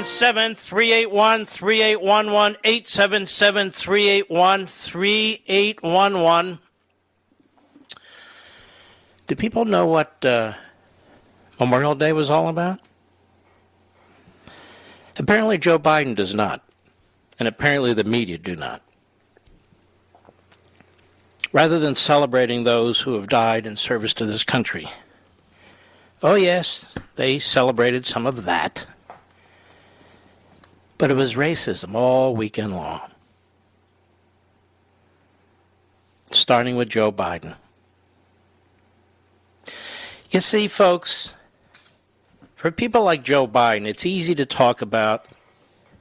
877 381 3811. 877 381 3811. Do people know what uh, Memorial Day was all about? Apparently, Joe Biden does not. And apparently, the media do not. Rather than celebrating those who have died in service to this country, Oh, yes, they celebrated some of that. But it was racism all weekend long. Starting with Joe Biden. You see, folks, for people like Joe Biden, it's easy to talk about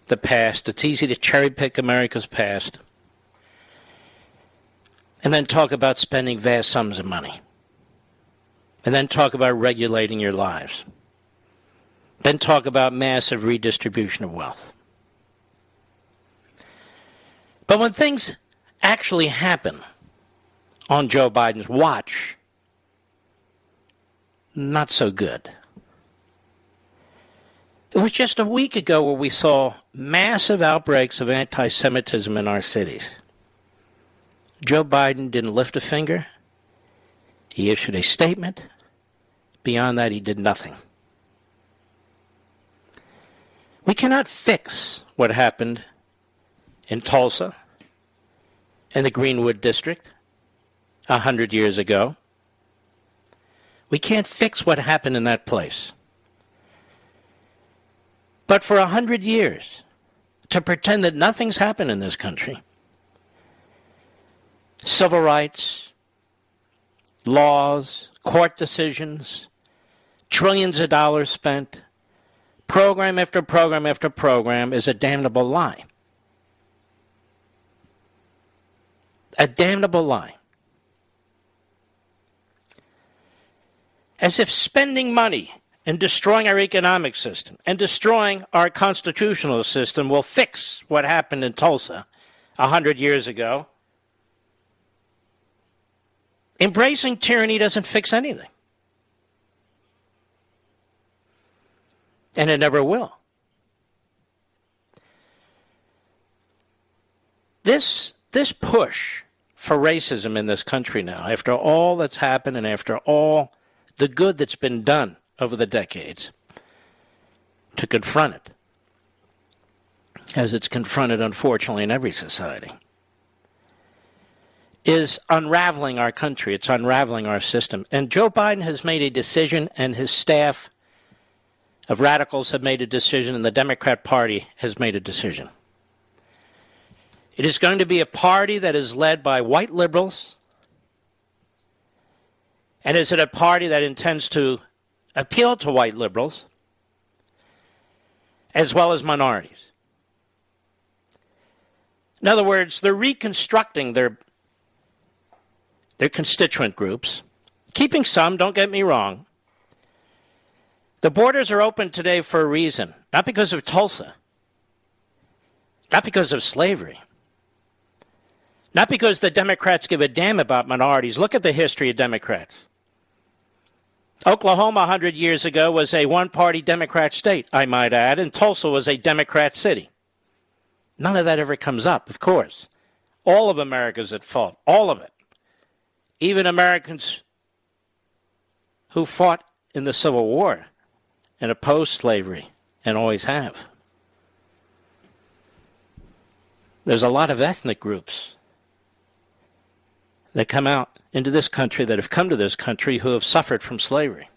the past. It's easy to cherry pick America's past. And then talk about spending vast sums of money and then talk about regulating your lives. Then talk about massive redistribution of wealth. But when things actually happen on Joe Biden's watch, not so good. It was just a week ago where we saw massive outbreaks of anti Semitism in our cities. Joe Biden didn't lift a finger. He issued a statement. Beyond that, he did nothing. We cannot fix what happened in Tulsa and the Greenwood District a hundred years ago. We can't fix what happened in that place. But for a hundred years, to pretend that nothing's happened in this country, civil rights, laws, court decisions, trillions of dollars spent, program after program after program is a damnable lie. A damnable lie. As if spending money and destroying our economic system and destroying our constitutional system will fix what happened in Tulsa a hundred years ago. Embracing tyranny doesn't fix anything. And it never will. This, this push for racism in this country now, after all that's happened and after all the good that's been done over the decades, to confront it, as it's confronted, unfortunately, in every society, is unraveling our country. It's unraveling our system. And Joe Biden has made a decision, and his staff of radicals have made a decision, and the Democrat Party has made a decision. It is going to be a party that is led by white liberals. And is it a party that intends to appeal to white liberals as well as minorities? In other words, they're reconstructing their, their constituent groups, keeping some, don't get me wrong. The borders are open today for a reason, not because of Tulsa, not because of slavery, not because the Democrats give a damn about minorities. Look at the history of Democrats. Oklahoma 100 years ago was a one party Democrat state, I might add, and Tulsa was a Democrat city. None of that ever comes up, of course. All of America's at fault. All of it. Even Americans who fought in the Civil War and opposed slavery and always have. There's a lot of ethnic groups that come out into this country that have come to this country who have suffered from slavery.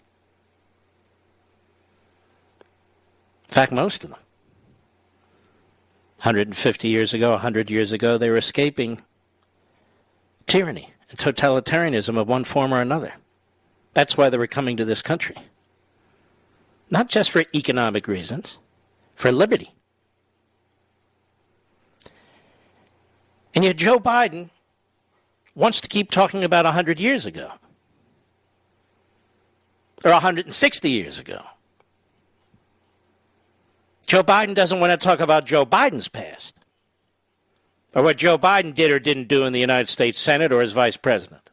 In fact, most of them. 150 years ago, 100 years ago, they were escaping tyranny and totalitarianism of one form or another. That's why they were coming to this country. Not just for economic reasons, for liberty. And yet, Joe Biden wants to keep talking about 100 years ago or 160 years ago. Joe Biden doesn't want to talk about Joe Biden's past or what Joe Biden did or didn't do in the United States Senate or as vice president.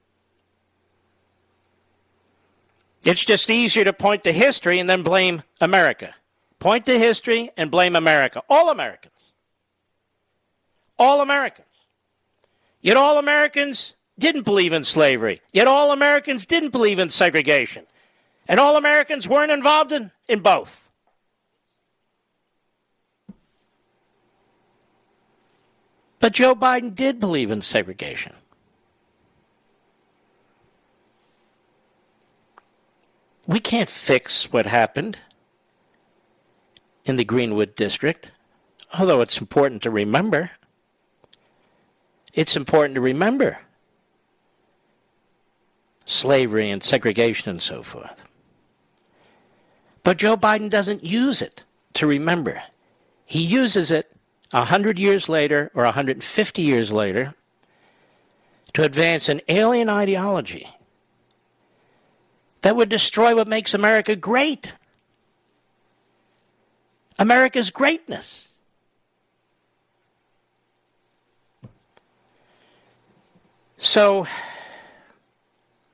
It's just easier to point to history and then blame America. Point to history and blame America. All Americans. All Americans. Yet all Americans didn't believe in slavery. Yet all Americans didn't believe in segregation. And all Americans weren't involved in, in both. But Joe Biden did believe in segregation. We can't fix what happened in the Greenwood District, although it's important to remember. It's important to remember slavery and segregation and so forth. But Joe Biden doesn't use it to remember. He uses it 100 years later or 150 years later to advance an alien ideology that would destroy what makes America great. America's greatness. So,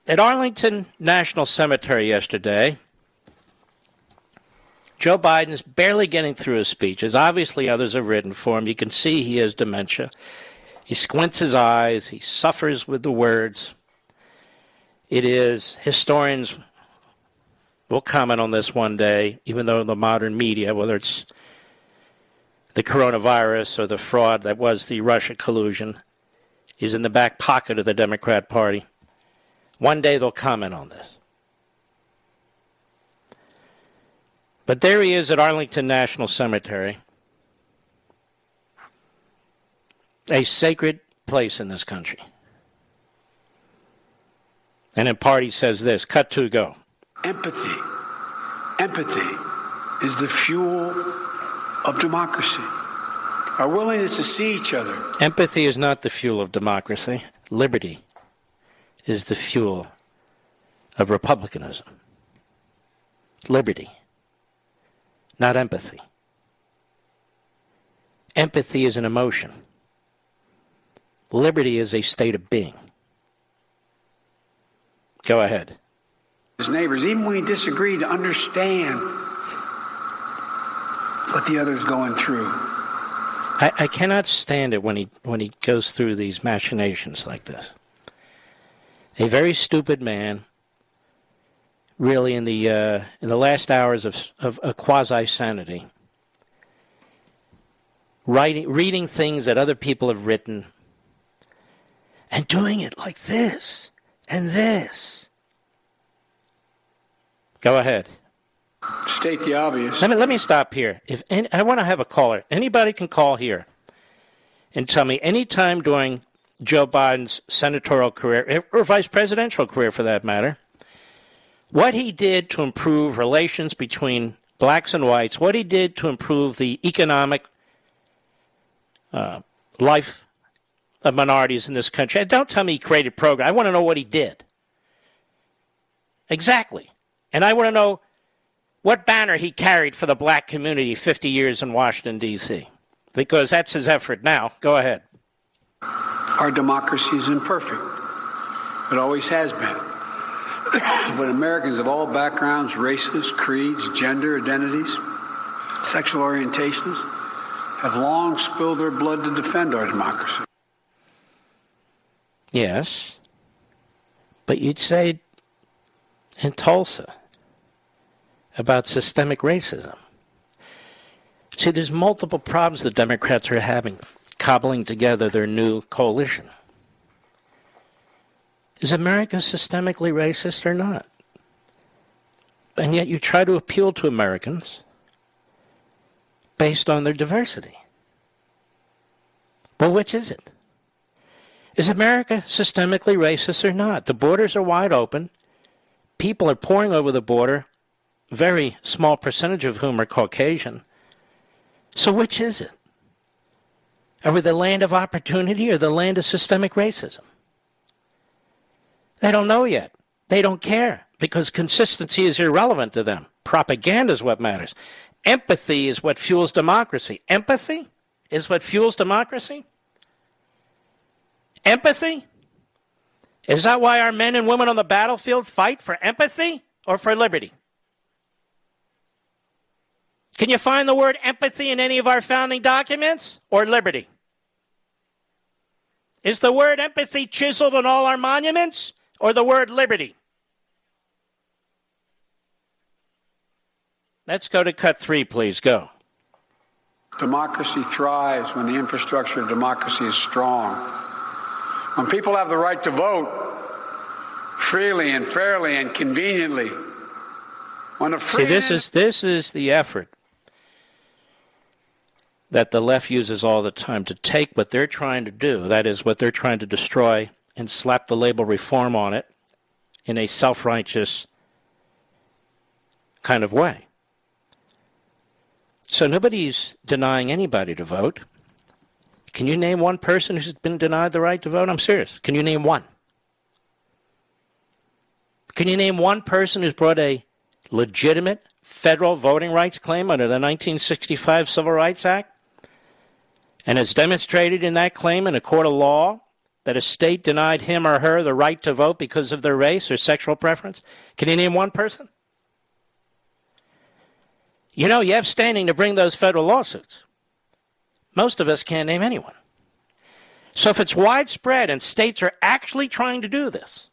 at Arlington National Cemetery yesterday, Joe Biden's barely getting through his speeches. Obviously, others have written for him. You can see he has dementia. He squints his eyes. He suffers with the words. It is, historians will comment on this one day, even though the modern media, whether it's the coronavirus or the fraud that was the Russia collusion, is in the back pocket of the Democrat Party. One day they'll comment on this. But there he is at Arlington National Cemetery, a sacred place in this country. And in part, he says this cut to go. Empathy. Empathy is the fuel of democracy. Our willingness to see each other. Empathy is not the fuel of democracy. Liberty is the fuel of republicanism. Liberty not empathy. Empathy is an emotion. Liberty is a state of being. Go ahead. His neighbors, even when we disagree, to understand what the other is going through. I, I cannot stand it when he when he goes through these machinations like this. A very stupid man really in the uh, in the last hours of of a quasi sanity, writing reading things that other people have written, and doing it like this and this. Go ahead. State the obvious. Let me let me stop here. If any, I want to have a caller, anybody can call here and tell me any time during Joe Biden's senatorial career, or vice presidential career for that matter, what he did to improve relations between blacks and whites, what he did to improve the economic uh, life of minorities in this country. Don't tell me he created programs. I want to know what he did. Exactly. And I want to know what banner he carried for the black community 50 years in Washington, D.C., because that's his effort now. Go ahead. Our democracy is imperfect. It always has been. but Americans of all backgrounds, races, creeds, gender identities, sexual orientations have long spilled their blood to defend our democracy. Yes. But you'd say in Tulsa about systemic racism. See, there's multiple problems the Democrats are having cobbling together their new coalition. Is America systemically racist or not? And yet you try to appeal to Americans based on their diversity. Well, which is it? Is America systemically racist or not? The borders are wide open. People are pouring over the border, very small percentage of whom are Caucasian. So which is it? Are we the land of opportunity or the land of systemic racism? They don't know yet. They don't care because consistency is irrelevant to them. Propaganda is what matters. Empathy is what fuels democracy. Empathy is what fuels democracy? Empathy? Is that why our men and women on the battlefield fight for empathy or for liberty? Can you find the word empathy in any of our founding documents or liberty? Is the word empathy chiseled on all our monuments or the word liberty? Let's go to cut three, please. Go. Democracy thrives when the infrastructure of democracy is strong. When people have the right to vote freely and fairly and conveniently. When a free See, this is this is the effort that the left uses all the time to take what they're trying to do, that is, what they're trying to destroy, and slap the label reform on it in a self righteous kind of way. So nobody's denying anybody to vote. Can you name one person who's been denied the right to vote? I'm serious. Can you name one? Can you name one person who's brought a legitimate federal voting rights claim under the 1965 Civil Rights Act? And has demonstrated in that claim in a court of law that a state denied him or her the right to vote because of their race or sexual preference? Can you name one person? You know, you have standing to bring those federal lawsuits. Most of us can't name anyone. So if it's widespread and states are actually trying to do this,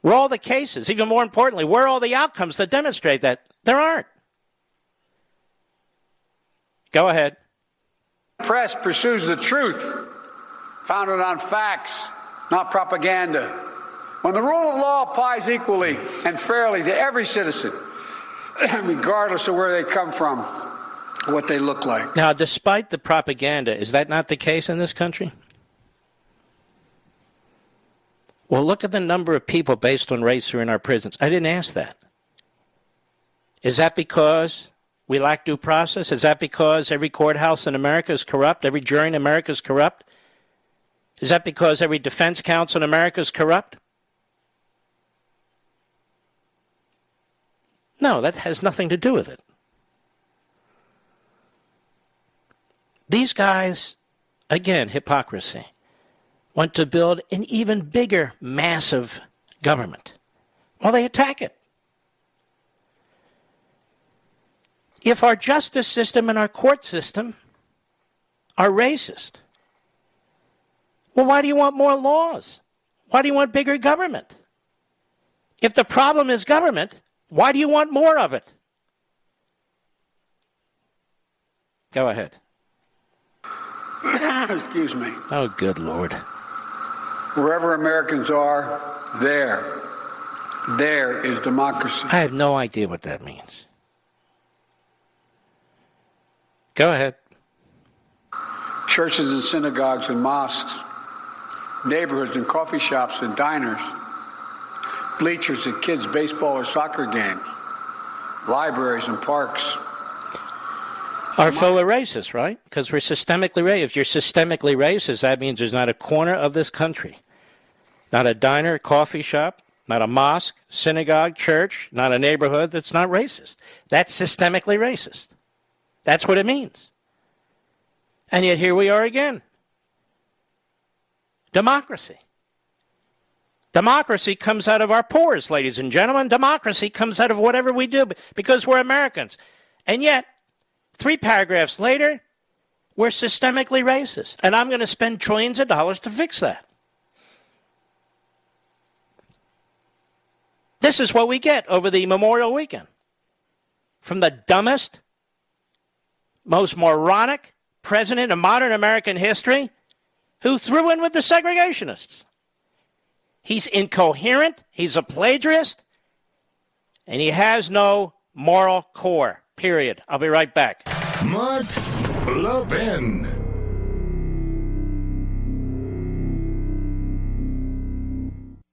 where are all the cases? Even more importantly, where are all the outcomes that demonstrate that? There aren't. Go ahead press pursues the truth founded on facts, not propaganda. When the rule of law applies equally and fairly to every citizen, regardless of where they come from, what they look like. Now, despite the propaganda, is that not the case in this country? Well, look at the number of people based on race who are in our prisons. I didn't ask that. Is that because we lack due process? Is that because every courthouse in America is corrupt? Every jury in America is corrupt? Is that because every defense counsel in America is corrupt? No, that has nothing to do with it. These guys, again, hypocrisy, want to build an even bigger, massive government. Well, they attack it. If our justice system and our court system are racist, well, why do you want more laws? Why do you want bigger government? If the problem is government, why do you want more of it? Go ahead. Excuse me. Oh, good Lord. Wherever Americans are, there, there is democracy. I have no idea what that means. Go ahead. churches and synagogues and mosques, neighborhoods and coffee shops and diners, bleachers at kids' baseball or soccer games, libraries and parks. Are full of racists, right? Because we're systemically racist. If you're systemically racist, that means there's not a corner of this country, not a diner, coffee shop, not a mosque, synagogue, church, not a neighborhood that's not racist. That's systemically racist. That's what it means. And yet here we are again. Democracy. Democracy comes out of our pores, ladies and gentlemen. Democracy comes out of whatever we do because we're Americans. And yet, three paragraphs later, we're systemically racist. And I'm going to spend trillions of dollars to fix that. This is what we get over the Memorial Weekend from the dumbest, most moronic president in modern American history who threw in with the segregationists. He's incoherent, he's a plagiarist, and he has no moral core. Period. I'll be right back. Mark Levin.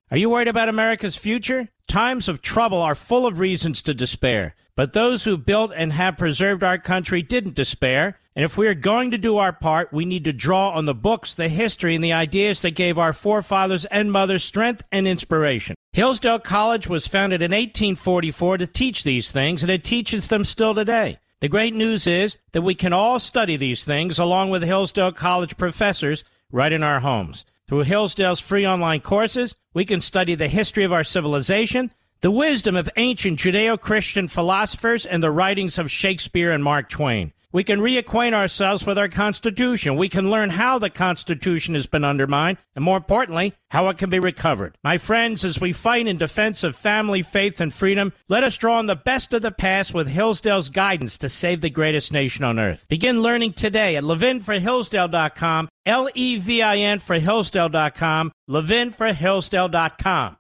Are you worried about America's future? Times of trouble are full of reasons to despair. But those who built and have preserved our country didn't despair. And if we are going to do our part, we need to draw on the books, the history, and the ideas that gave our forefathers and mothers strength and inspiration. Hillsdale College was founded in 1844 to teach these things, and it teaches them still today. The great news is that we can all study these things along with Hillsdale College professors right in our homes. Through Hillsdale's free online courses, we can study the history of our civilization, the wisdom of ancient Judeo Christian philosophers, and the writings of Shakespeare and Mark Twain. We can reacquaint ourselves with our Constitution. We can learn how the Constitution has been undermined, and more importantly, how it can be recovered. My friends, as we fight in defense of family, faith, and freedom, let us draw on the best of the past with Hillsdale's guidance to save the greatest nation on earth. Begin learning today at levinforhillsdale.com, L E V I N for Hillsdale.com, levinforhillsdale.com.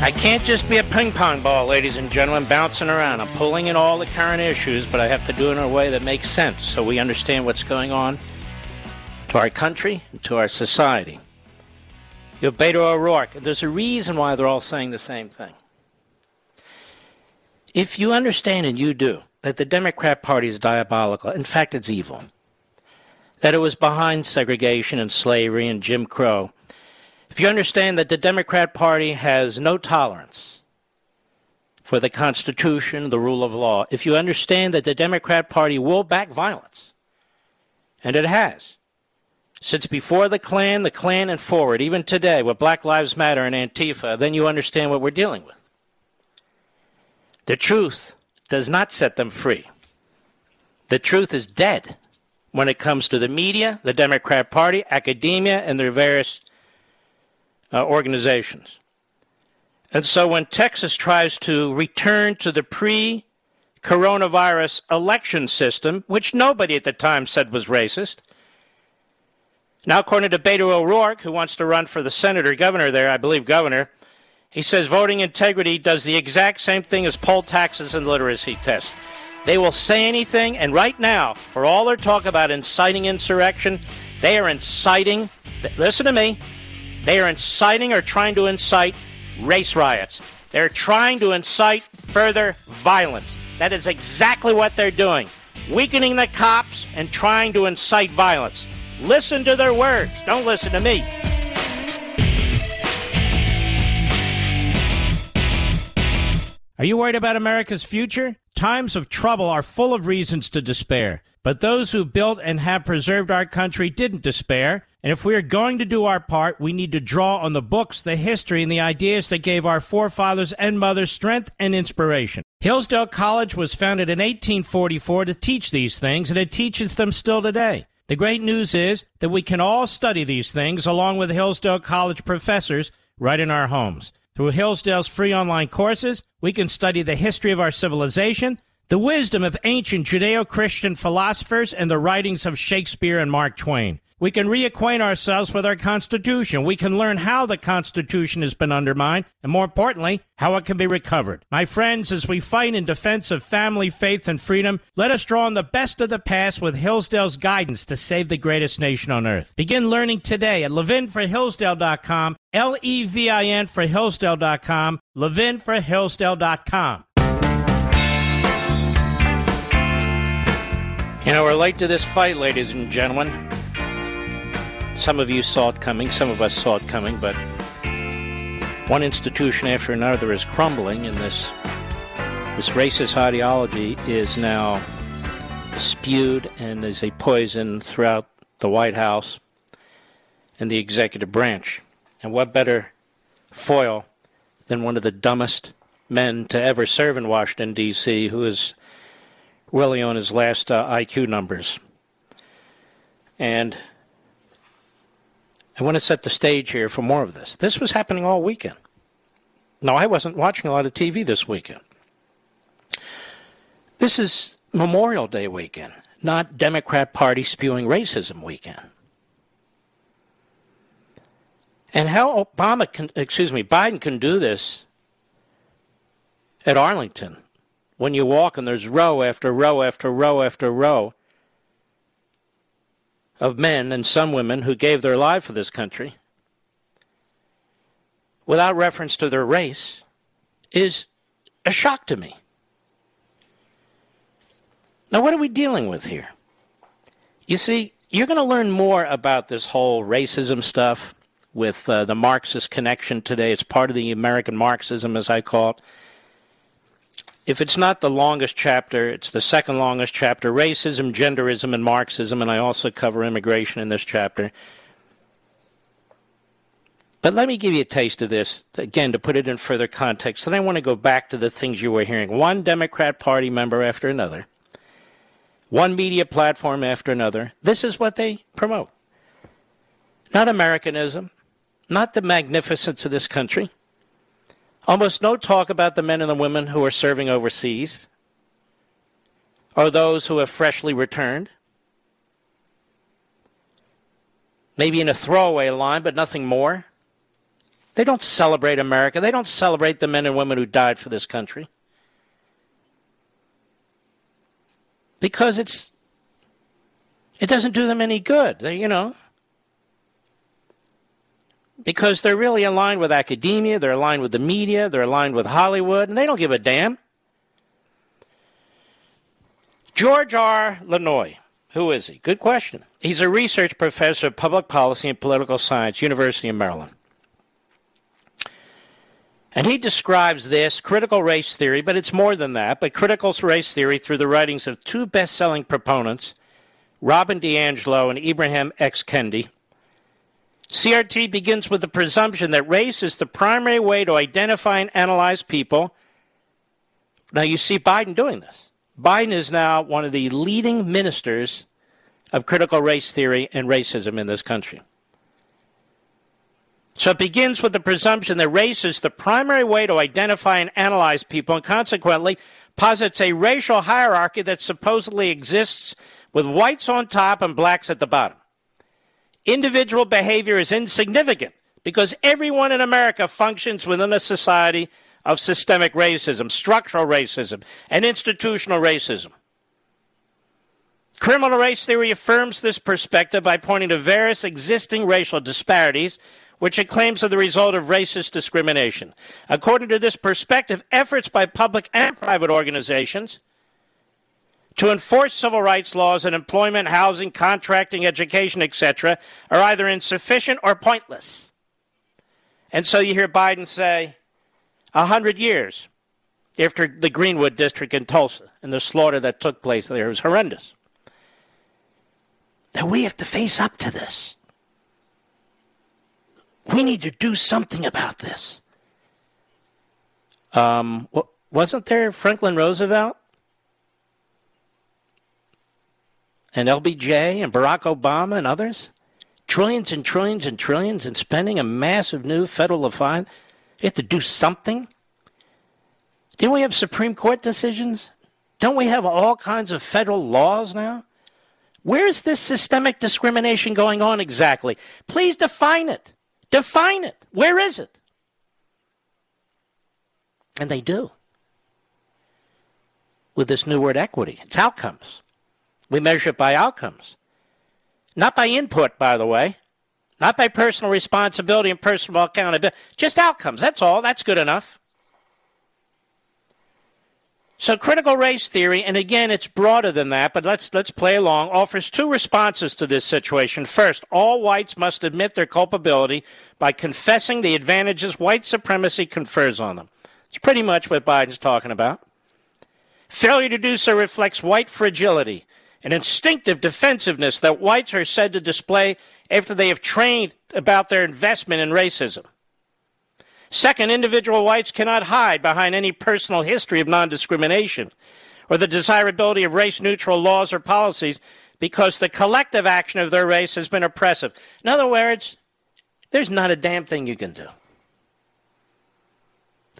I can't just be a ping pong ball, ladies and gentlemen, bouncing around. I'm pulling in all the current issues, but I have to do it in a way that makes sense so we understand what's going on to our country and to our society. You have Beto O'Rourke. There's a reason why they're all saying the same thing. If you understand, and you do, that the Democrat Party is diabolical, in fact, it's evil, that it was behind segregation and slavery and Jim Crow, if you understand that the Democrat Party has no tolerance for the Constitution, the rule of law, if you understand that the Democrat Party will back violence, and it has, since before the Klan, the Klan, and forward, even today with Black Lives Matter and Antifa, then you understand what we're dealing with. The truth does not set them free. The truth is dead when it comes to the media, the Democrat Party, academia, and their various uh, organizations. And so when Texas tries to return to the pre coronavirus election system, which nobody at the time said was racist, now, according to Beto O'Rourke, who wants to run for the senator, governor there, I believe governor, he says voting integrity does the exact same thing as poll taxes and literacy tests. They will say anything, and right now, for all their talk about inciting insurrection, they are inciting, listen to me, they are inciting or trying to incite race riots. They're trying to incite further violence. That is exactly what they're doing. Weakening the cops and trying to incite violence. Listen to their words. Don't listen to me. Are you worried about America's future? Times of trouble are full of reasons to despair. But those who built and have preserved our country didn't despair. And if we are going to do our part, we need to draw on the books, the history, and the ideas that gave our forefathers and mothers strength and inspiration. Hillsdale College was founded in 1844 to teach these things, and it teaches them still today. The great news is that we can all study these things along with Hillsdale College professors right in our homes. Through Hillsdale's free online courses, we can study the history of our civilization, the wisdom of ancient Judeo Christian philosophers, and the writings of Shakespeare and Mark Twain. We can reacquaint ourselves with our Constitution. We can learn how the Constitution has been undermined, and more importantly, how it can be recovered. My friends, as we fight in defense of family, faith, and freedom, let us draw on the best of the past with Hillsdale's guidance to save the greatest nation on earth. Begin learning today at levinforhillsdale.com, L E V I N for Hillsdale.com, levinforhillsdale.com. You know, we're late to this fight, ladies and gentlemen. Some of you saw it coming, some of us saw it coming, but one institution after another is crumbling, and this this racist ideology is now spewed and is a poison throughout the White House and the executive branch. And what better foil than one of the dumbest men to ever serve in Washington, D.C., who is really on his last uh, IQ numbers. And I want to set the stage here for more of this. This was happening all weekend. No, I wasn't watching a lot of TV this weekend. This is Memorial Day weekend, not Democrat Party spewing racism weekend. And how Obama can, excuse me, Biden can do this at Arlington when you walk and there's row after row after row after row of men and some women who gave their life for this country without reference to their race is a shock to me. Now, what are we dealing with here? You see, you're going to learn more about this whole racism stuff with uh, the Marxist connection today. It's part of the American Marxism, as I call it if it's not the longest chapter, it's the second longest chapter racism, genderism, and Marxism, and I also cover immigration in this chapter. But let me give you a taste of this, again, to put it in further context. Then I want to go back to the things you were hearing. One Democrat Party member after another, one media platform after another. This is what they promote. Not Americanism, not the magnificence of this country, Almost no talk about the men and the women who are serving overseas or those who have freshly returned. Maybe in a throwaway line, but nothing more. They don't celebrate America. They don't celebrate the men and women who died for this country. Because it's it doesn't do them any good. They, you know, because they're really aligned with academia, they're aligned with the media, they're aligned with Hollywood, and they don't give a damn. George R. La Noue. Who is he? Good question. He's a research professor of public policy and political science, University of Maryland. And he describes this critical race theory, but it's more than that, but critical race theory through the writings of two best selling proponents, Robin DiAngelo and Ibram X. Kendi, CRT begins with the presumption that race is the primary way to identify and analyze people. Now, you see Biden doing this. Biden is now one of the leading ministers of critical race theory and racism in this country. So it begins with the presumption that race is the primary way to identify and analyze people, and consequently posits a racial hierarchy that supposedly exists with whites on top and blacks at the bottom individual behavior is insignificant because everyone in America functions within a society of systemic racism, structural racism, and institutional racism. Critical race theory affirms this perspective by pointing to various existing racial disparities, which it claims are the result of racist discrimination. According to this perspective, efforts by public and private organizations to enforce civil rights laws in employment, housing, contracting, education, etc., are either insufficient or pointless. And so you hear Biden say, a hundred years after the Greenwood district in Tulsa and the slaughter that took place there was horrendous. That we have to face up to this. We need to do something about this. Um, wasn't there Franklin Roosevelt and LBJ and Barack Obama and others? Trillions and trillions and trillions and spending a massive new federal fine. You have to do something. Didn't we have Supreme Court decisions? Don't we have all kinds of federal laws now? Where's this systemic discrimination going on exactly? Please define it. Define it. Where is it? And they do. With this new word equity, it's outcomes. We measure it by outcomes. Not by input, by the way. Not by personal responsibility and personal accountability. Just outcomes. That's all. That's good enough. So critical race theory, and again, it's broader than that, but let's let's play along. Offers two responses to this situation. First, all whites must admit their culpability by confessing the advantages white supremacy confers on them. It's pretty much what Biden's talking about. Failure to do so reflects white fragility, an instinctive defensiveness that whites are said to display after they have trained about their investment in racism. Second, individual whites cannot hide behind any personal history of non discrimination or the desirability of race neutral laws or policies because the collective action of their race has been oppressive. In other words, there's not a damn thing you can do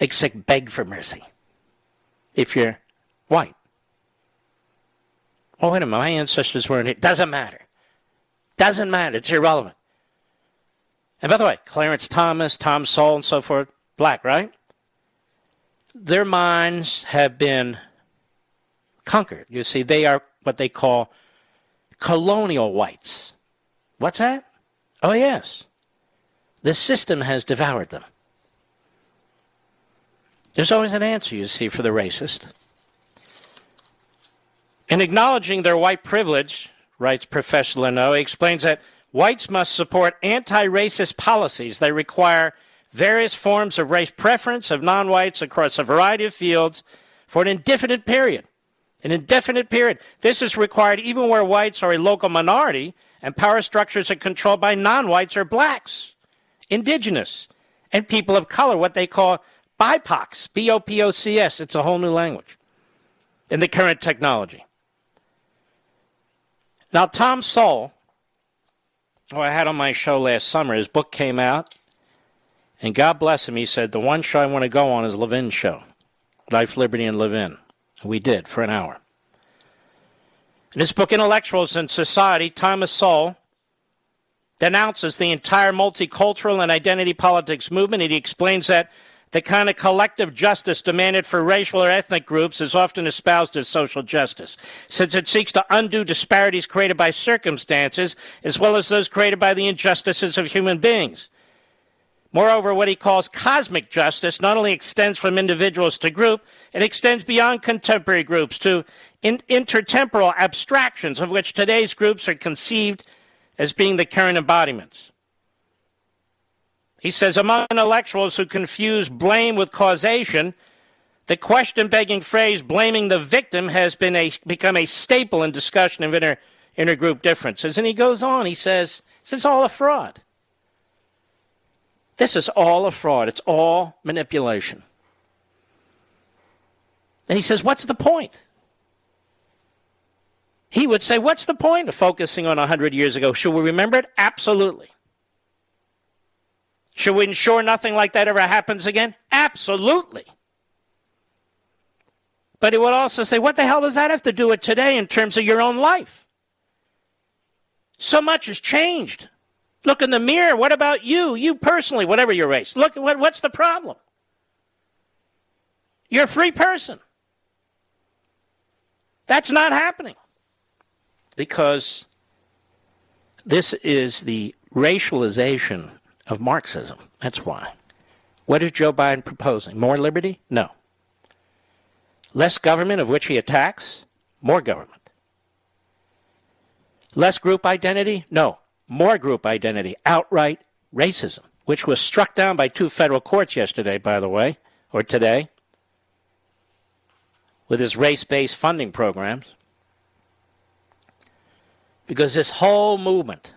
except beg for mercy if you're white. Oh, wait a minute, my ancestors weren't here. Doesn't matter. Doesn't matter. It's irrelevant. And by the way, Clarence Thomas, Tom Sowell, and so forth, black, right? Their minds have been conquered. You see, they are what they call colonial whites. What's that? Oh, yes. The system has devoured them. There's always an answer, you see, for the racist. In acknowledging their white privilege, writes Professor La Noue, he explains that whites must support anti racist policies that require various forms of race preference of non whites across a variety of fields for an indefinite period. An indefinite period. This is required even where whites are a local minority and power structures are controlled by non whites or blacks, indigenous, and people of color, what they call BIPOCs, B O P O C S. It's a whole new language in the current technology. Now, Tom Sowell, who I had on my show last summer, his book came out, and God bless him, he said, The one show I want to go on is Levin's show Life, Liberty, and Levin. And we did for an hour. In his book, Intellectuals and Society, Thomas Sowell denounces the entire multicultural and identity politics movement, and he explains that the kind of collective justice demanded for racial or ethnic groups is often espoused as social justice, since it seeks to undo disparities created by circumstances as well as those created by the injustices of human beings. Moreover, what he calls cosmic justice not only extends from individuals to group, it extends beyond contemporary groups to in- intertemporal abstractions of which today's groups are conceived as being the current embodiments. He says, among intellectuals who confuse blame with causation, the question begging phrase blaming the victim has been a, become a staple in discussion of inter, intergroup differences. And he goes on, he says, this is all a fraud. This is all a fraud. It's all manipulation. And he says, what's the point? He would say, what's the point of focusing on 100 years ago? Should we remember it? Absolutely. Should we ensure nothing like that ever happens again? Absolutely. But he would also say, what the hell does that have to do with today in terms of your own life? So much has changed. Look in the mirror. What about you? You personally, whatever your race. Look, what, what's the problem? You're a free person. That's not happening. Because this is the racialization of Marxism. That's why. What is Joe Biden proposing? More liberty? No. Less government, of which he attacks? More government. Less group identity? No. More group identity. Outright racism, which was struck down by two federal courts yesterday, by the way, or today, with his race based funding programs. Because this whole movement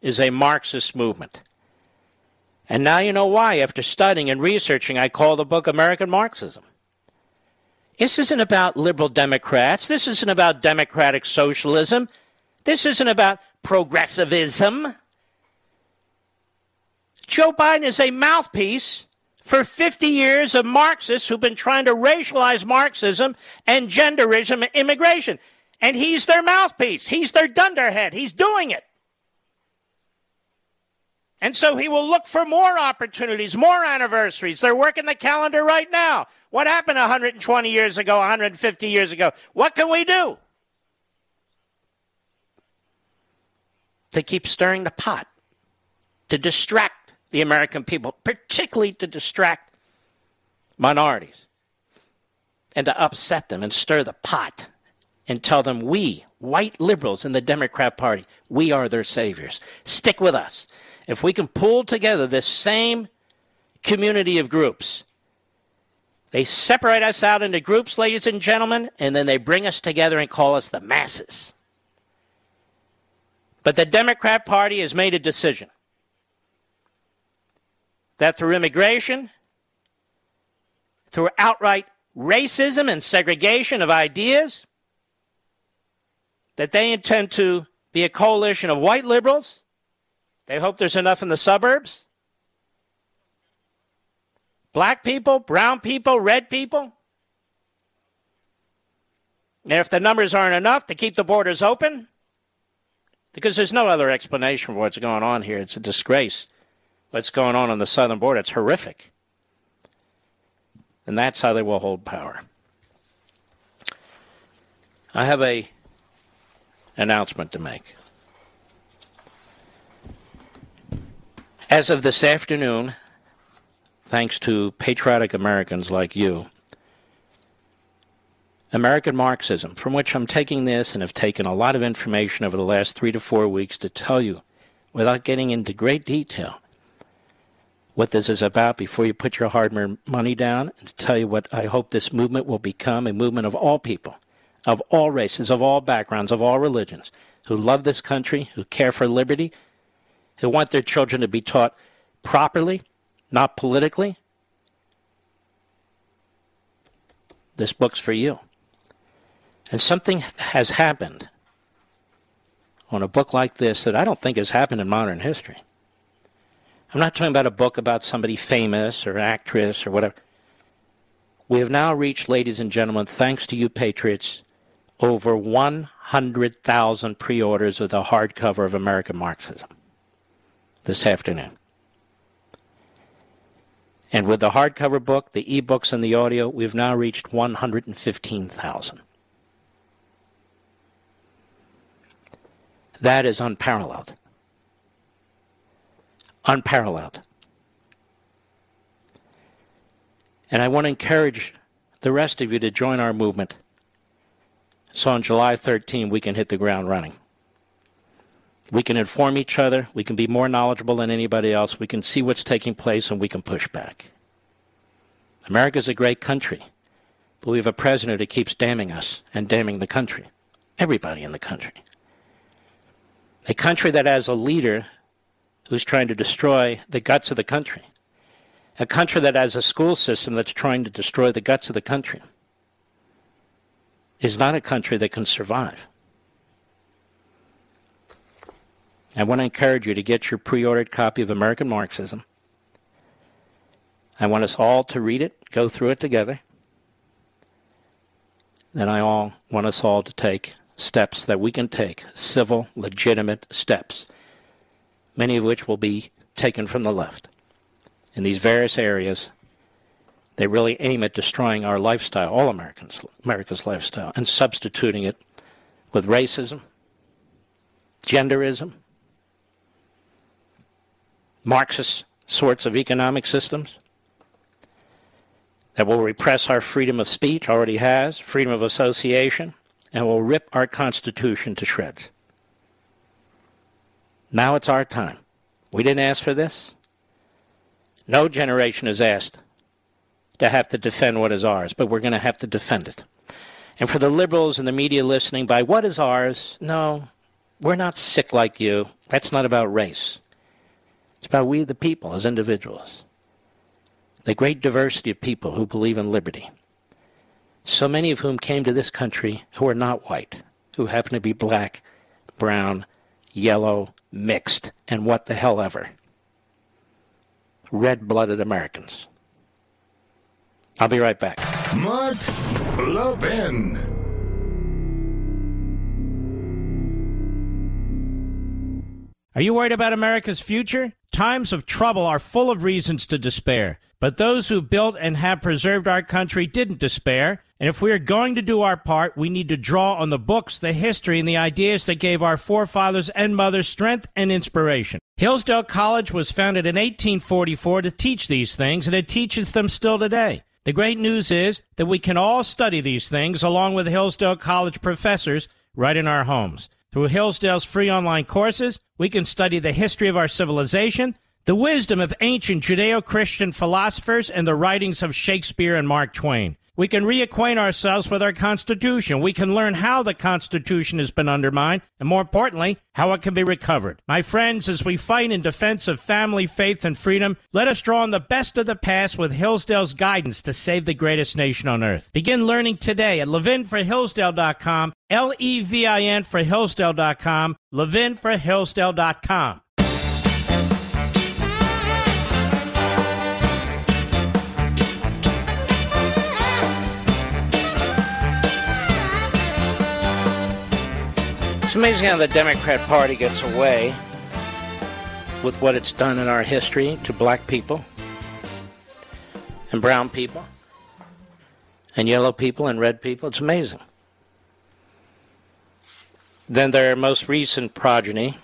is a Marxist movement. And now you know why, after studying and researching, I call the book American Marxism. This isn't about liberal Democrats. This isn't about democratic socialism. This isn't about progressivism. Joe Biden is a mouthpiece for 50 years of Marxists who've been trying to racialize Marxism and genderism and immigration. And he's their mouthpiece. He's their dunderhead. He's doing it. And so he will look for more opportunities, more anniversaries. They're working the calendar right now. What happened 120 years ago, 150 years ago? What can we do? To keep stirring the pot, to distract the American people, particularly to distract minorities, and to upset them and stir the pot and tell them we, white liberals in the Democrat Party, we are their saviors. Stick with us. If we can pull together this same community of groups, they separate us out into groups, ladies and gentlemen, and then they bring us together and call us the masses. But the Democrat Party has made a decision that through immigration, through outright racism and segregation of ideas, that they intend to be a coalition of white liberals. They hope there's enough in the suburbs. Black people, brown people, red people. And if the numbers aren't enough to keep the borders open, because there's no other explanation for what's going on here. It's a disgrace. What's going on on the southern border, it's horrific. And that's how they will hold power. I have a announcement to make. As of this afternoon, thanks to patriotic Americans like you, American Marxism, from which I'm taking this and have taken a lot of information over the last three to four weeks to tell you, without getting into great detail, what this is about before you put your hard earned money down, and to tell you what I hope this movement will become a movement of all people of all races, of all backgrounds, of all religions, who love this country, who care for liberty, who want their children to be taught properly, not politically. This book's for you. And something has happened on a book like this that I don't think has happened in modern history. I'm not talking about a book about somebody famous or actress or whatever. We have now reached, ladies and gentlemen, thanks to you patriots, over 100,000 pre orders of the hardcover of American Marxism this afternoon. And with the hardcover book, the ebooks, and the audio, we've now reached 115,000. That is unparalleled. Unparalleled. And I want to encourage the rest of you to join our movement so on July 13, we can hit the ground running. We can inform each other. We can be more knowledgeable than anybody else. We can see what's taking place and we can push back. America's a great country, but we have a president who keeps damning us and damning the country, everybody in the country. A country that has a leader who's trying to destroy the guts of the country. A country that has a school system that's trying to destroy the guts of the country is not a country that can survive. I want to encourage you to get your pre ordered copy of American Marxism. I want us all to read it, go through it together. Then I all want us all to take steps that we can take, civil, legitimate steps, many of which will be taken from the left in these various areas they really aim at destroying our lifestyle, all Americans, America's lifestyle, and substituting it with racism, genderism, Marxist sorts of economic systems that will repress our freedom of speech, already has, freedom of association, and will rip our Constitution to shreds. Now it's our time. We didn't ask for this. No generation has asked to have to defend what is ours, but we're going to have to defend it. And for the liberals and the media listening, by what is ours, no, we're not sick like you. That's not about race. It's about we, the people, as individuals. The great diversity of people who believe in liberty. So many of whom came to this country who are not white, who happen to be black, brown, yellow, mixed, and what the hell ever. Red blooded Americans. I'll be right back. Mark Levin. Are you worried about America's future? Times of trouble are full of reasons to despair. But those who built and have preserved our country didn't despair. And if we are going to do our part, we need to draw on the books, the history, and the ideas that gave our forefathers and mothers strength and inspiration. Hillsdale College was founded in 1844 to teach these things, and it teaches them still today. The great news is that we can all study these things along with Hillsdale College professors right in our homes. Through Hillsdale's free online courses, we can study the history of our civilization, the wisdom of ancient Judeo Christian philosophers, and the writings of Shakespeare and Mark Twain. We can reacquaint ourselves with our Constitution. We can learn how the Constitution has been undermined, and more importantly, how it can be recovered. My friends, as we fight in defense of family, faith, and freedom, let us draw on the best of the past with Hillsdale's guidance to save the greatest nation on earth. Begin learning today at levinforhillsdale.com, L-E-V-I-N for Hillsdale.com, levinforhillsdale.com. It's amazing how the Democrat Party gets away with what it's done in our history to black people and brown people and yellow people and red people. It's amazing. Then their most recent progeny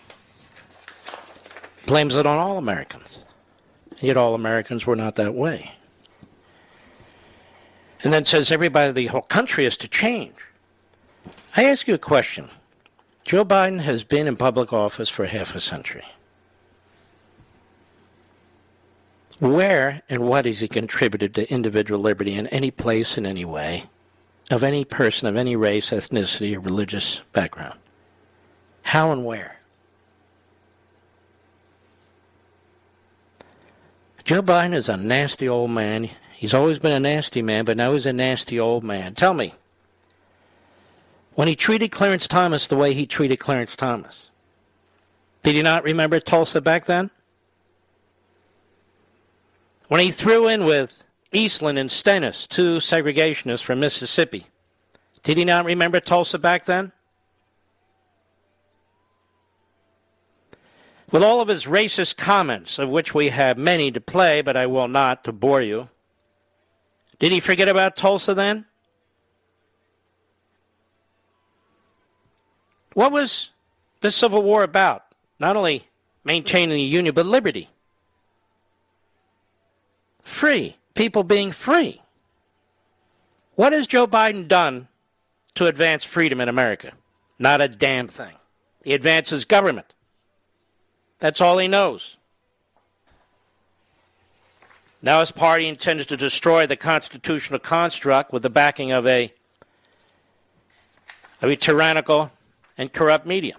blames it on all Americans. Yet all Americans were not that way. And then says everybody, the whole country is to change. I ask you a question. Joe Biden has been in public office for half a century. Where and what has he contributed to individual liberty in any place, in any way, of any person of any race, ethnicity, or religious background? How and where? Joe Biden is a nasty old man. He's always been a nasty man, but now he's a nasty old man. Tell me, when he treated Clarence Thomas the way he treated Clarence Thomas. Did he not remember Tulsa back then? When he threw in with Eastland and Stennis, two segregationists from Mississippi, did he not remember Tulsa back then? With all of his racist comments, of which we have many to play, but I will not to bore you, did he forget about Tulsa then? What was the Civil War about? Not only maintaining the Union, but liberty. Free. People being free. What has Joe Biden done to advance freedom in America? Not a damn thing. He advances government. That's all he knows. Now his party intends to destroy the constitutional construct with the backing of a, of a tyrannical and corrupt media.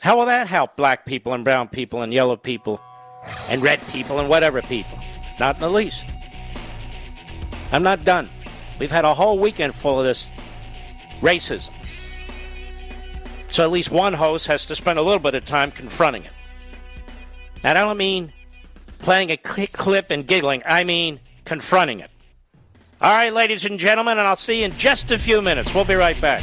How will that help black people and brown people and yellow people and red people and whatever people? Not in the least. I'm not done. We've had a whole weekend full of this racism. So at least one host has to spend a little bit of time confronting it. And I don't mean playing a clip and giggling, I mean confronting it. All right, ladies and gentlemen, and I'll see you in just a few minutes. We'll be right back.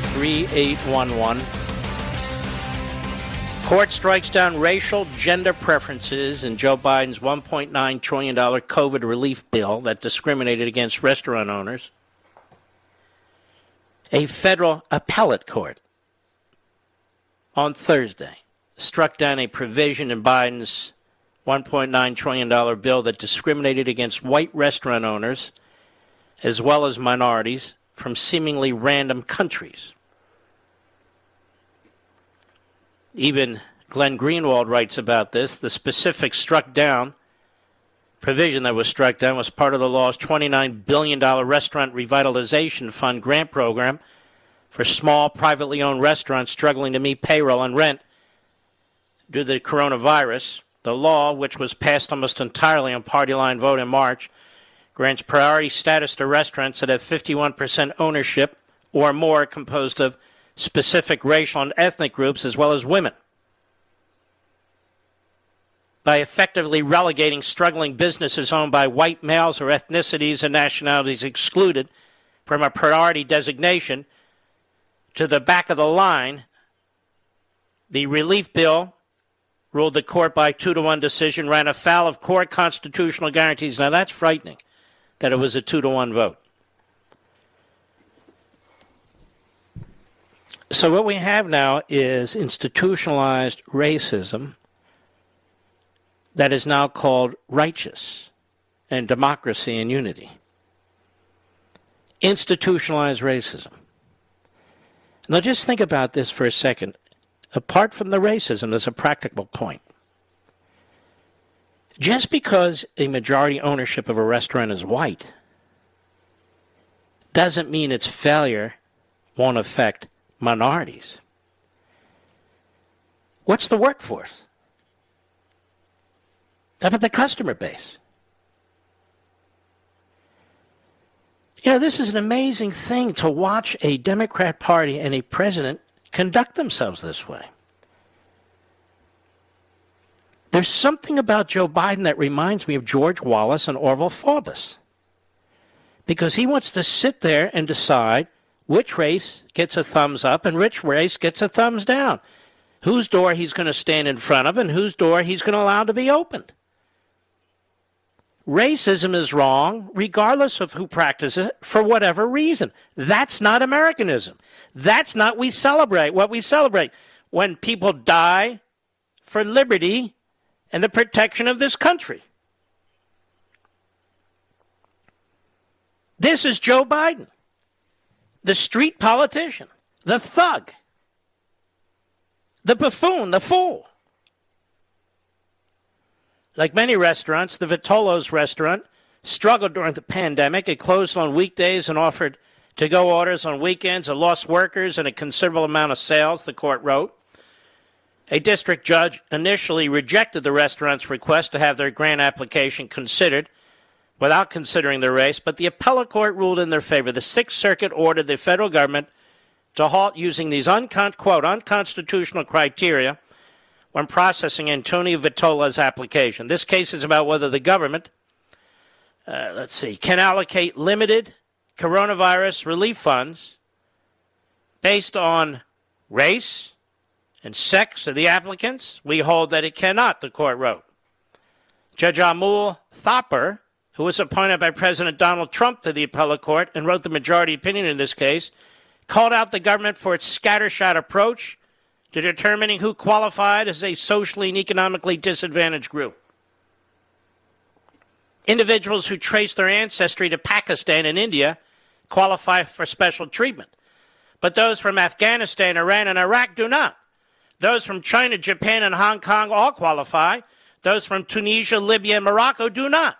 3811. Court strikes down racial gender preferences in Joe Biden's $1.9 trillion COVID relief bill that discriminated against restaurant owners. A federal appellate court on Thursday struck down a provision in Biden's $1.9 trillion bill that discriminated against white restaurant owners as well as minorities from seemingly random countries. Even Glenn Greenwald writes about this. The specific struck down provision that was struck down was part of the law's $29 billion Restaurant Revitalization Fund grant program for small, privately owned restaurants struggling to meet payroll and rent due to the coronavirus. The law, which was passed almost entirely on party line vote in March, grants priority status to restaurants that have 51% ownership or more composed of specific racial and ethnic groups as well as women by effectively relegating struggling businesses owned by white males or ethnicities and nationalities excluded from a priority designation to the back of the line. The relief bill ruled the court by two to one decision ran afoul of core constitutional guarantees. Now that's frightening that it was a two to one vote. So, what we have now is institutionalized racism that is now called righteous and democracy and unity. Institutionalized racism. Now, just think about this for a second. Apart from the racism, there's a practical point. Just because a majority ownership of a restaurant is white doesn't mean its failure won't affect minorities. What's the workforce? How about the customer base? You know, this is an amazing thing to watch a Democrat Party and a president conduct themselves this way. There's something about Joe Biden that reminds me of George Wallace and Orval Faubus. Because he wants to sit there and decide which race gets a thumbs up and which race gets a thumbs down. Whose door he's going to stand in front of and whose door he's going to allow to be opened. Racism is wrong, regardless of who practices it, for whatever reason. That's not Americanism. That's not we celebrate. What we celebrate when people die for liberty and the protection of this country. This is Joe Biden, the street politician, the thug, the buffoon, the fool. Like many restaurants, the Vitolo's restaurant struggled during the pandemic. It closed on weekdays and offered to go orders on weekends. It lost workers and a considerable amount of sales, the court wrote. A district judge initially rejected the restaurant's request to have their grant application considered without considering their race, but the appellate court ruled in their favor. The Sixth Circuit ordered the federal government to halt using these uncon- quote, unconstitutional criteria when processing Antonio Vitolo's application. This case is about whether the government, uh, let's see, can allocate limited coronavirus relief funds based on race and sex of the applicants. We hold that it cannot, the court wrote. Judge Amul Thapar, who was appointed by President Donald Trump to the appellate court and wrote the majority opinion in this case, called out the government for its scattershot approach to determining who qualified as a socially and economically disadvantaged group. Individuals who trace their ancestry to Pakistan and India qualify for special treatment, but those from Afghanistan, Iran, and Iraq do not. Those from China, Japan, and Hong Kong all qualify. Those from Tunisia, Libya, and Morocco do not.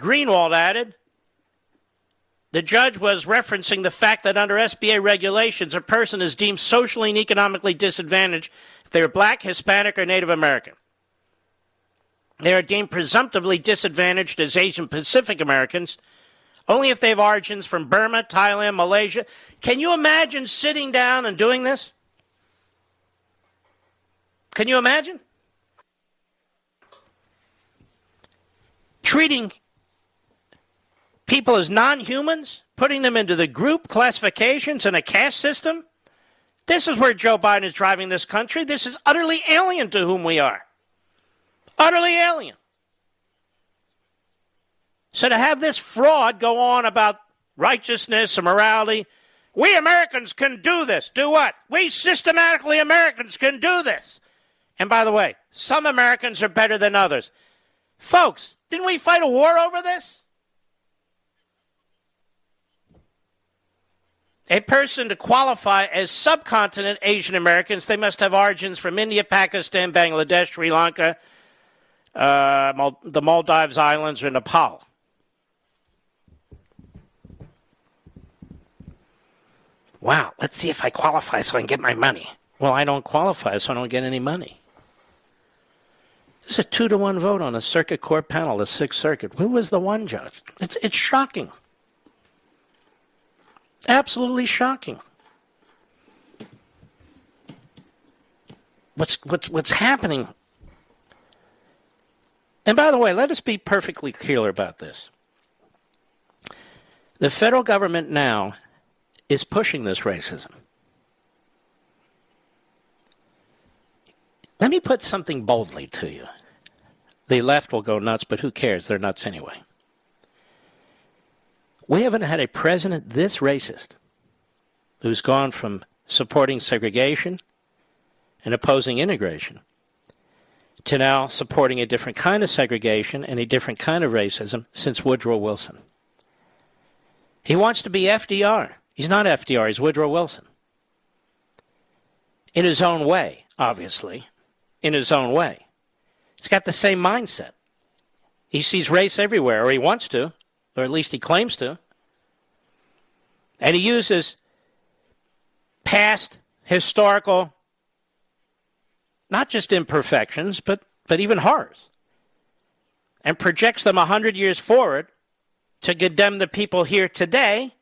Greenwald added the judge was referencing the fact that under SBA regulations, a person is deemed socially and economically disadvantaged if they are black, Hispanic, or Native American. They are deemed presumptively disadvantaged as Asian Pacific Americans only if they have origins from Burma, Thailand, Malaysia. Can you imagine sitting down and doing this? Can you imagine? Treating people as non humans, putting them into the group classifications and a caste system. This is where Joe Biden is driving this country. This is utterly alien to whom we are. Utterly alien. So to have this fraud go on about righteousness and morality, we Americans can do this. Do what? We systematically Americans can do this. And by the way, some Americans are better than others. Folks, didn't we fight a war over this? A person to qualify as subcontinent Asian Americans, they must have origins from India, Pakistan, Bangladesh, Sri Lanka, uh, the Maldives Islands or Nepal. Wow, let's see if I qualify so I can get my money. Well, I don't qualify, so I don't get any money. It's a two to one vote on a circuit court panel, the Sixth Circuit. Who was the one judge? It's, it's shocking. Absolutely shocking. What's, what's, what's happening? And by the way, let us be perfectly clear about this. The federal government now is pushing this racism. Let me put something boldly to you. The left will go nuts, but who cares? They're nuts anyway. We haven't had a president this racist who's gone from supporting segregation and opposing integration to now supporting a different kind of segregation and a different kind of racism since Woodrow Wilson. He wants to be FDR. He's not FDR, he's Woodrow Wilson. In his own way, obviously. In his own way. He's got the same mindset. He sees race everywhere, or he wants to, or at least he claims to. And he uses past historical, not just imperfections, but, but even horrors, and projects them a hundred years forward to condemn the people here today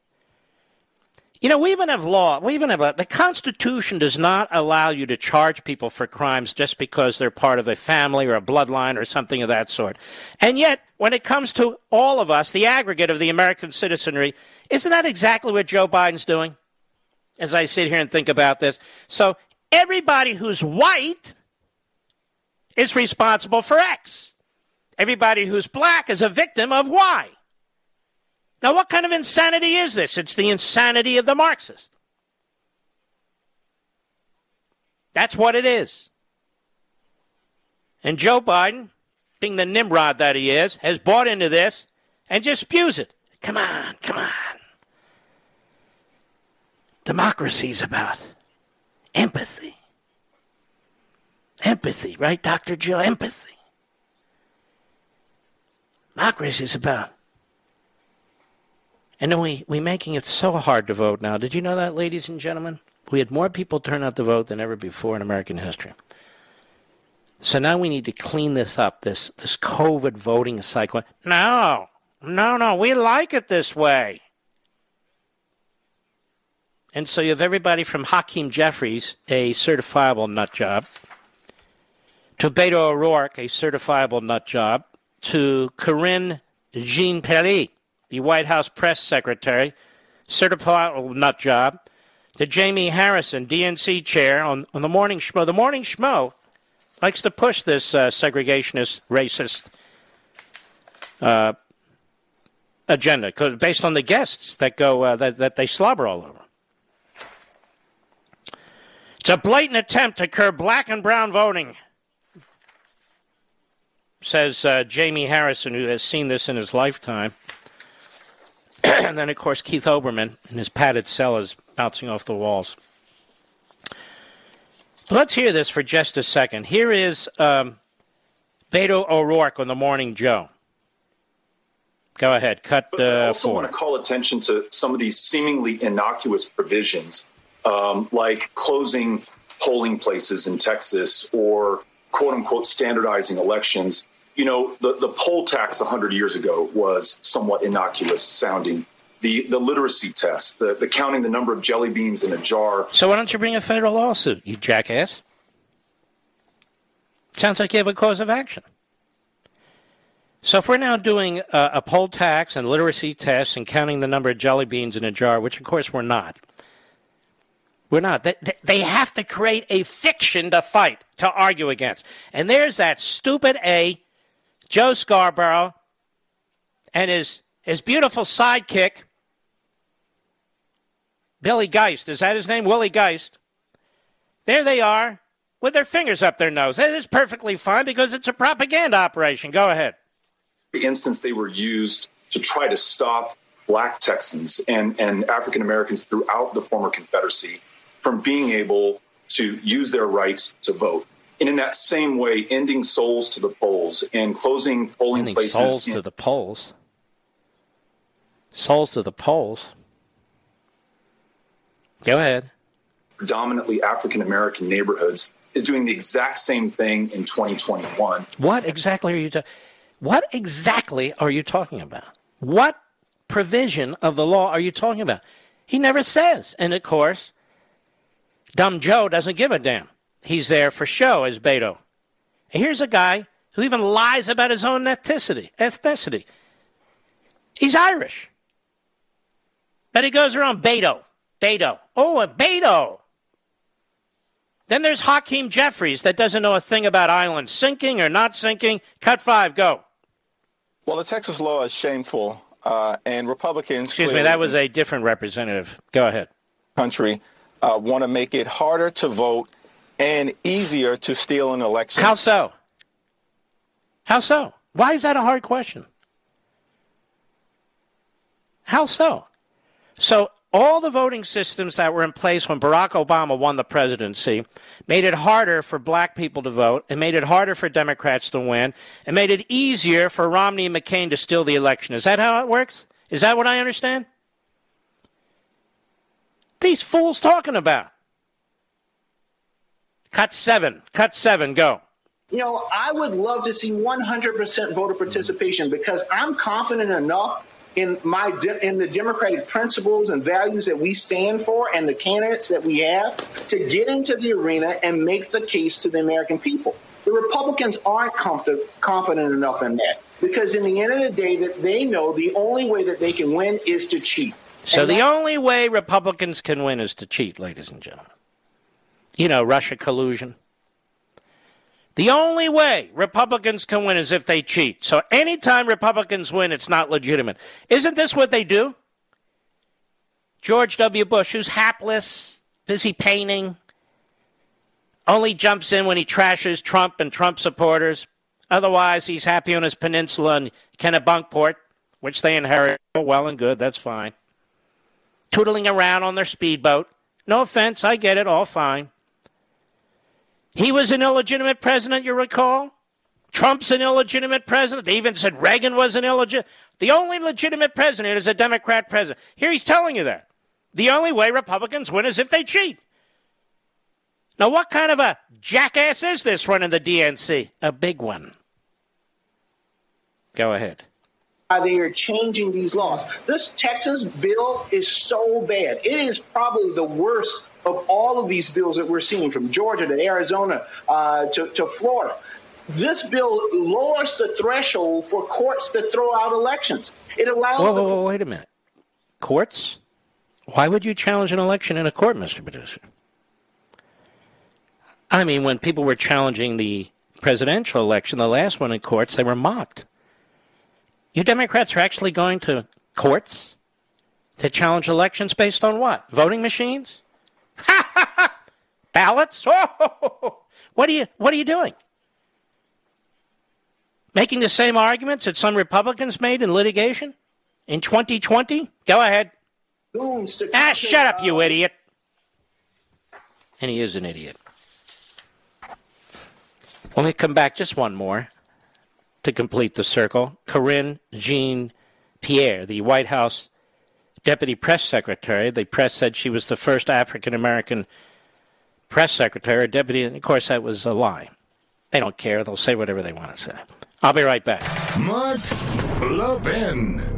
you know, we even have law. We even have a, the Constitution does not allow you to charge people for crimes just because they're part of a family or a bloodline or something of that sort. And yet, when it comes to all of us, the aggregate of the American citizenry, isn't that exactly what Joe Biden's doing? As I sit here and think about this. So, everybody who's white is responsible for X. Everybody who's black is a victim of Y. Now, what kind of insanity is this? It's the insanity of the Marxist. That's what it is. And Joe Biden, being the Nimrod that he is, has bought into this and just spews it. Come on, come on. Democracy's about empathy. Empathy, right, Dr. Jill? Empathy. Democracy is about and then we, we making it so hard to vote now. Did you know that, ladies and gentlemen? We had more people turn out to vote than ever before in American history. So now we need to clean this up, this this COVID voting cycle. No, no, no, we like it this way. And so you have everybody from Hakeem Jeffries, a certifiable nut job, to Beto O'Rourke, a certifiable nut job, to Karine Jean-Pierre, the White House press secretary, certified nut job, to Jamie Harrison, DNC chair, on, on the morning schmo. The morning schmo likes to push this uh, segregationist, racist uh, agenda because based on the guests that go uh, that, that they slobber all over. It's a blatant attempt to curb black and brown voting, says uh, Jamie Harrison, who has seen this in his lifetime. And then, of course, Keith Olbermann in his padded cell is bouncing off the walls. But let's hear this for just a second. Here is um, Beto O'Rourke on the Morning Joe. Go ahead, cut. Uh, I also want to call attention to some of these seemingly innocuous provisions, um, like closing polling places in Texas or "quote unquote" standardizing elections you know, the, the poll tax 100 years ago was somewhat innocuous sounding. The, the literacy test, the, the counting the number of jelly beans in a jar. So why don't you bring a federal lawsuit, you jackass? Sounds like you have a cause of action. So if we're now doing a, a poll tax and literacy tests and counting the number of jelly beans in a jar, which of course we're not, we're not. They, they have to create a fiction to fight, to argue against. And there's that stupid A Joe Scarborough and his, his beautiful sidekick, Billy Geist. Is that his name? Willie Geist. There they are with their fingers up their nose. That is perfectly fine because it's a propaganda operation. Go ahead. For instance, they were used to try to stop black Texans and, and African Americans throughout the former Confederacy from being able to use their rights to vote. And in that same way, ending souls to the polls and closing polling ending places. Souls in, to the polls. Souls to the polls. Go ahead. Predominantly African American neighborhoods is doing the exact same thing in 2021. What exactly are you ta- What exactly are you talking about? What provision of the law are you talking about? He never says. And of course, dumb Joe doesn't give a damn. He's there for show as Beto. And here's a guy who even lies about his own ethnicity. Ethnicity. He's Irish. But he goes around Beto. Beto. Oh, a Beto. Then there's Hakeem Jeffries that doesn't know a thing about islands sinking or not sinking. Cut five, go. Well, the Texas law is shameful, uh, and Republicans. Excuse me, that was a different representative. Go ahead. Country uh, want to make it harder to vote and easier to steal an election. How so? How so? Why is that a hard question? How so? So all the voting systems that were in place when Barack Obama won the presidency made it harder for black people to vote, and made it harder for Democrats to win, and made it easier for Romney and McCain to steal the election. Is that how it works? Is that what I understand? These fools talking about. Cut seven. Cut seven. Go. You know, I would love to see 100% voter participation because I'm confident enough in my de- in the democratic principles and values that we stand for and the candidates that we have to get into the arena and make the case to the American people. The Republicans aren't comfort- confident enough in that because in the end of the day that they know the only way that they can win is to cheat. So And the that- only way Republicans can win is to cheat, ladies and gentlemen. You know, Russia collusion. The only way Republicans can win is if they cheat. So anytime Republicans win, it's not legitimate. Isn't this what they do? George W. Bush, who's hapless, busy painting, only jumps in when he trashes Trump and Trump supporters. Otherwise, he's happy on his peninsula in Kennebunkport, which they inherit. Oh, well and good, that's fine. Tootling around on their speedboat. No offense, I get it, all fine. He was an illegitimate president, you recall? Trump's an illegitimate president. They even said Reagan was an illegitimate. The only legitimate president is a Democrat president. Here he's telling you that. The only way Republicans win is if they cheat. Now, what kind of a jackass is this running the DNC? A big one. Go ahead. they are changing these laws. This Texas bill is so bad. It is probably the worst of all of these bills that we're seeing from Georgia to Arizona uh, to, to Florida. This bill lowers the threshold for courts to throw out elections. It allows Whoa, the whoa, whoa, wait a minute. Courts? Why would you challenge an election in a court, Mr. Producer? I mean, when people were challenging the presidential election, the last one in courts, they were mocked. You Democrats are actually going to courts to challenge elections based on what? Voting machines? Ballots? Oh, what are you what are you doing? Making the same arguments that some Republicans made in litigation in 2020? Go ahead. Ah, shut up, you idiot. And he is an idiot. Let me come back just one more to complete the circle. Karine Jean Pierre, the White House deputy press secretary. The press said she was the first African American press secretary, or deputy. And of course, that was a lie. They don't care. They'll say whatever they want to say. I'll be right back. Mark Levin.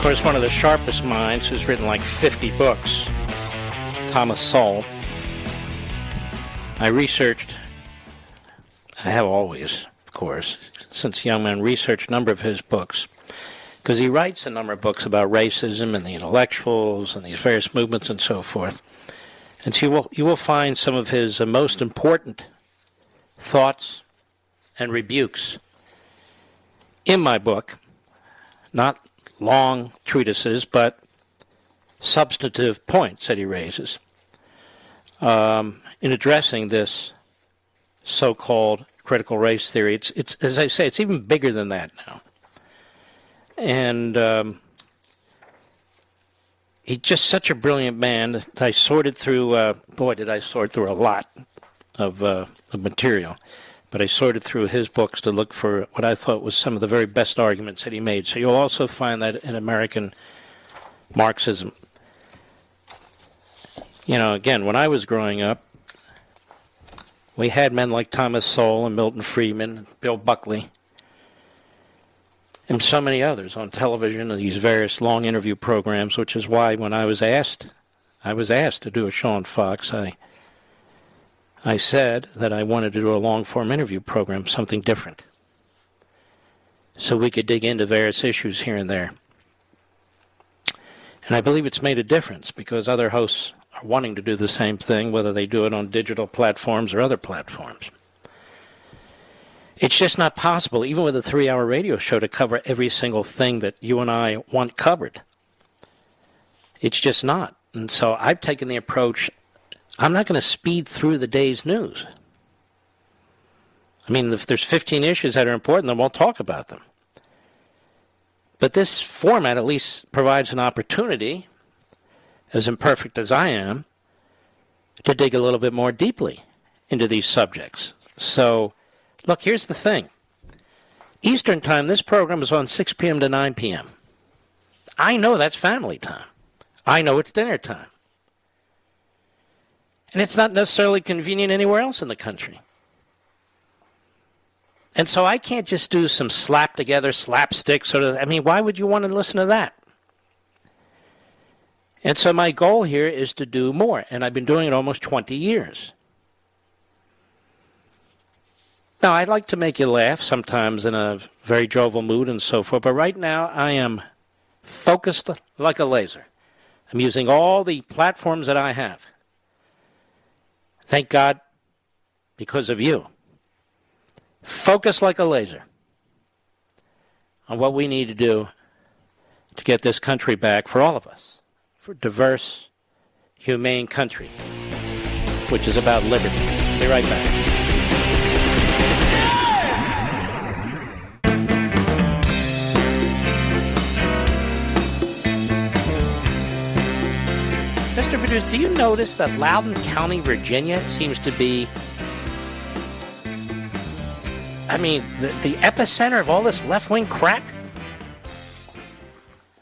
Of course, one of the sharpest minds who's written like 50 books, Thomas Sowell. I researched, I have always, of course, since young man, researched a number of his books because he writes a number of books about racism and the intellectuals and these various movements and so forth. And so you will, you will find some of his uh, most important thoughts and rebukes in my book, not long treatises, but substantive points that he raises um, in addressing this so-called critical race theory. It's, it's, as I say, it's even bigger than that now. And um, he's just such a brilliant man. I sorted through, uh, boy, did I sort through a lot of, uh, of material but I sorted through his books to look for what I thought was some of the very best arguments that he made. So you'll also find that in American Marxism. You know, again, when I was growing up, we had men like Thomas Sowell and Milton Friedman, and Bill Buckley, and so many others on television and these various long interview programs, which is why when I was asked, I was asked to do a on Fox, I I said that I wanted to do a long form interview program, something different, so we could dig into various issues here and there. And I believe it's made a difference because other hosts are wanting to do the same thing, whether they do it on digital platforms or other platforms. It's just not possible, even with a three hour radio show, to cover every single thing that you and I want covered. It's just not. And so I've taken the approach I'm not going to speed through the day's news. I mean, if there's 15 issues that are important, then we'll talk about them. But this format at least provides an opportunity, as imperfect as I am, to dig a little bit more deeply into these subjects. So, look, here's the thing Eastern Time, this program is on 6 p.m. to 9 p.m. I know that's family time. I know it's dinner time. And it's not necessarily convenient anywhere else in the country. And so I can't just do some slap together, slapstick sort of. I mean, why would you want to listen to that? And so my goal here is to do more, and I've been doing it almost 20 years. Now, I'd like to make you laugh sometimes in a very jovial mood and so forth, but right now I am focused like a laser. I'm using all the platforms that I have Thank God because of you. Focus like a laser on what we need to do to get this country back for all of us, for a diverse, humane country, which is about liberty. Be right back. Producer, do you notice that Loudoun County, Virginia seems to be, I mean, the, the epicenter of all this left wing crap?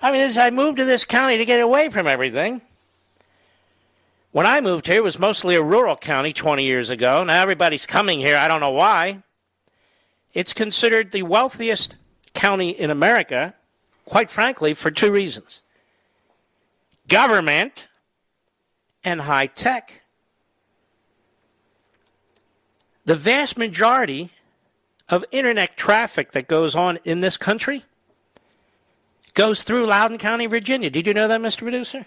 I mean, as I moved to this county to get away from everything, when I moved here, it was mostly a rural county 20 years ago. Now everybody's coming here. I don't know why. It's considered the wealthiest county in America, quite frankly, for two reasons government and high tech. The vast majority of internet traffic that goes on in this country goes through Loudoun County, Virginia. Did you know that, Mr. Producer?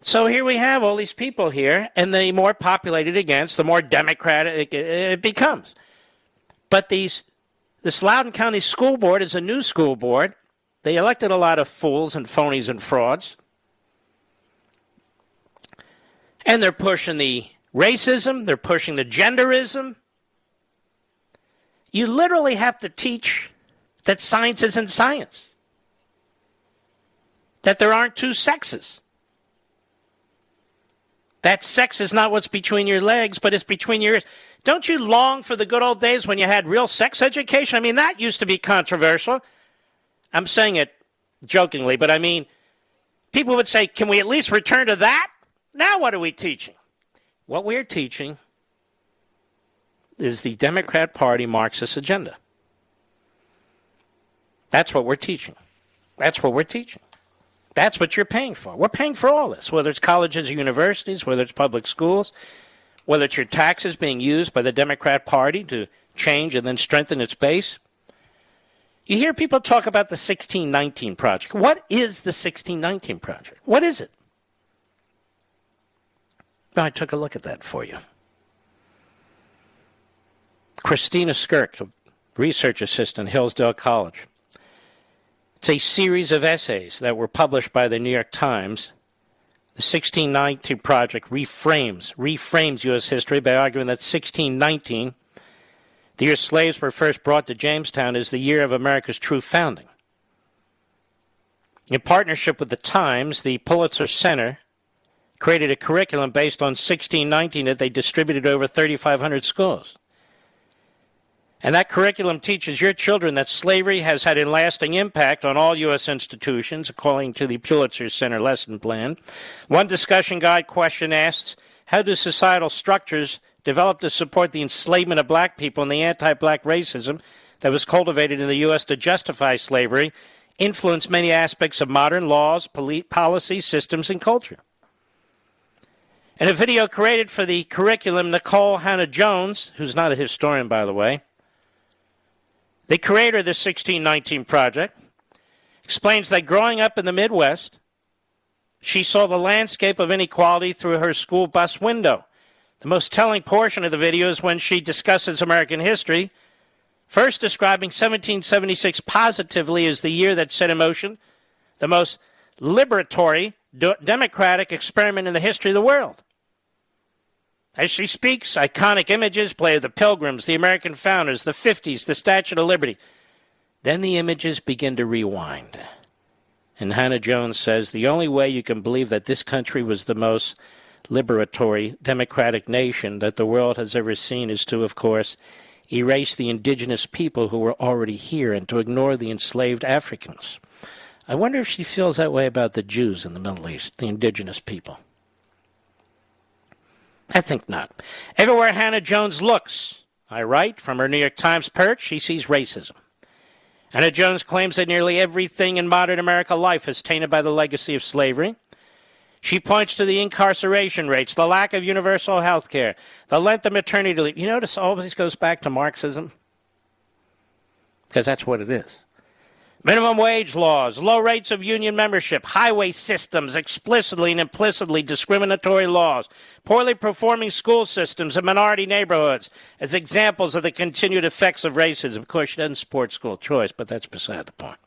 So here we have all these people here, and the more populated gets, the more democratic it becomes. But these, this Loudoun County School Board is a new school board. They elected a lot of fools and phonies and frauds. And they're pushing the racism, they're pushing the genderism. You literally have to teach that science isn't science. that there aren't two sexes. That sex is not what's between your legs, but it's between your ears. Don't you long for the good old days when you had real sex education? I mean, that used to be controversial. I'm saying it jokingly, but I mean, people would say, can we at least return to that? Now, what are we teaching? What we're teaching is the Democrat Party Marxist agenda. That's what we're teaching. That's what we're teaching. That's what you're paying for. We're paying for all this, whether it's colleges or universities, whether it's public schools, whether it's your taxes being used by the Democrat Party to change and then strengthen its base. You hear people talk about the 1619 Project. What is the 1619 Project? What is it? I took a look at that for you. Christina Skirk, a research assistant, Hillsdale College. It's a series of essays that were published by the New York Times. The 1619 Project reframes, reframes U.S. history by arguing that 1619, the year slaves were first brought to Jamestown, is the year of America's true founding. In partnership with the Times, the Pulitzer Center created a curriculum based on 1619 that they distributed over 3,500 schools. And that curriculum teaches your children that slavery has had a lasting impact on all U.S. institutions, according to the Pulitzer Center lesson plan. One discussion guide question asks How do societal structures develop to support the enslavement of black people and the anti black racism that was cultivated in the U.S. to justify slavery influence many aspects of modern laws, policy, systems, and culture? In a video created for the curriculum, Nikole Hannah-Jones, who's not a historian, by the way, the creator of the 1619 Project explains that growing up in the Midwest, she saw the landscape of inequality through her school bus window. The most telling portion of the video is when she discusses American history, first describing 1776 positively as the year that set in motion the most liberatory democratic experiment in the history of the world. As she speaks, iconic images play of the Pilgrims, the American founders, the 50s, the Statue of Liberty. Then the images begin to rewind. And Hannah-Jones says the only way you can believe that this country was the most liberatory democratic nation that the world has ever seen is to, of course, erase the indigenous people who were already here and to ignore the enslaved Africans. I wonder if she feels that way about the Jews in the Middle East, the indigenous people. I think not. Everywhere Hannah-Jones looks, I write, from her New York Times perch, she sees racism. Hannah-Jones claims that nearly everything in modern American life is tainted by the legacy of slavery. She points to the incarceration rates, the lack of universal health care, the length of maternity leave. You notice always goes back to Marxism? Because that's what it is. Minimum wage laws, low rates of union membership, highway systems, explicitly and implicitly discriminatory laws, poorly performing school systems in minority neighborhoods as examples of the continued effects of racism. Of course, she doesn't support school choice, but that's beside the point.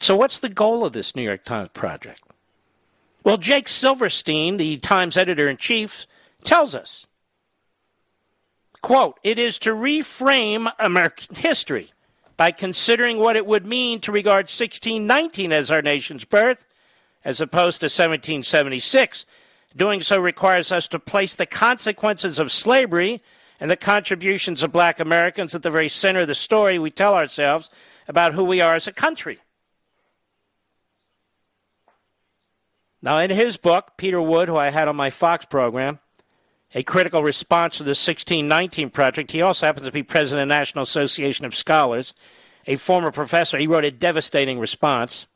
So, what's the goal of this New York Times project? Well, Jake Silverstein, the Times editor in chief, tells us quote, it is to reframe American history by considering what it would mean to regard 1619 as our nation's birth, as opposed to 1776. Doing so requires us to place the consequences of slavery and the contributions of black Americans at the very center of the story we tell ourselves about who we are as a country. Now, in his book, Peter Wood, who I had on my Fox program, a critical response to the 1619 project. He also happens to be president of the National Association of Scholars, a former professor. He wrote a devastating response.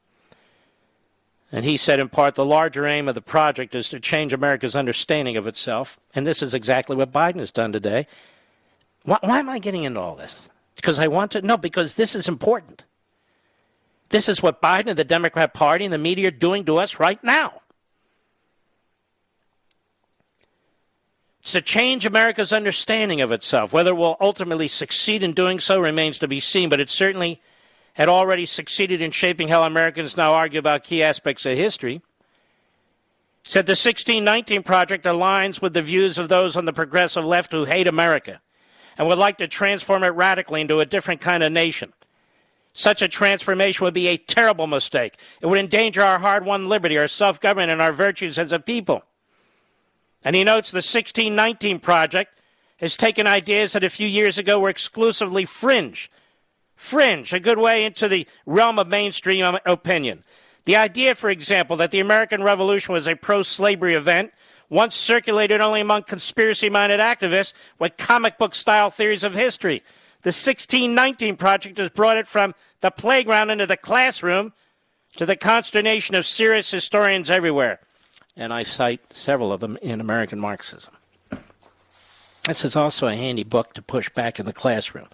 And he said, in part, the larger aim of the project is to change America's understanding of itself. And this is exactly what Biden has done today. Why, why am I getting into all this? Because I want to? No, because this is important. This is what Biden and the Democrat Party and the media are doing to us right now. To change America's understanding of itself. Whether it will ultimately succeed in doing so remains to be seen, but it certainly had already succeeded in shaping how Americans now argue about key aspects of history. Said the 1619 Project aligns with the views of those on the progressive left who hate America and would like to transform it radically into a different kind of nation. Such a transformation would be a terrible mistake. It would endanger our hard won liberty, our self government, and our virtues as a people. And he notes the 1619 Project has taken ideas that a few years ago were exclusively fringe. Fringe, a good way into the realm of mainstream opinion. The idea, for example, that the American Revolution was a pro slavery event once circulated only among conspiracy minded activists with comic book style theories of history. The 1619 Project has brought it from the playground into the classroom to the consternation of serious historians everywhere. And I cite several of them in American Marxism. This is also a handy book to push back in the classroom,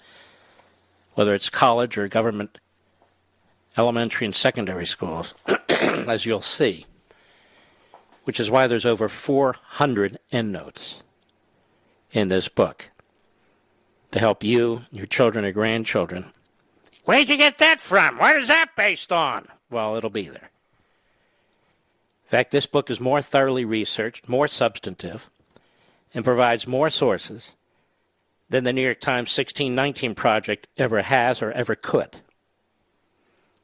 whether it's college or government elementary and secondary schools, as you'll see which is why there's over 400 endnotes in this book to help you, your children, or grandchildren. Where'd you get that from? What is that based on? Well, it'll be there. In fact, this book is more thoroughly researched, more substantive, and provides more sources than the New York Times 1619 Project ever has or ever could.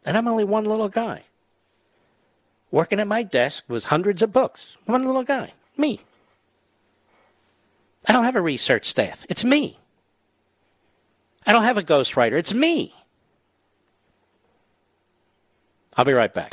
And I'm only one little guy working at my desk with hundreds of books. One little guy, me. I don't have a research staff. It's me. I don't have a ghostwriter. It's me. I'll be right back.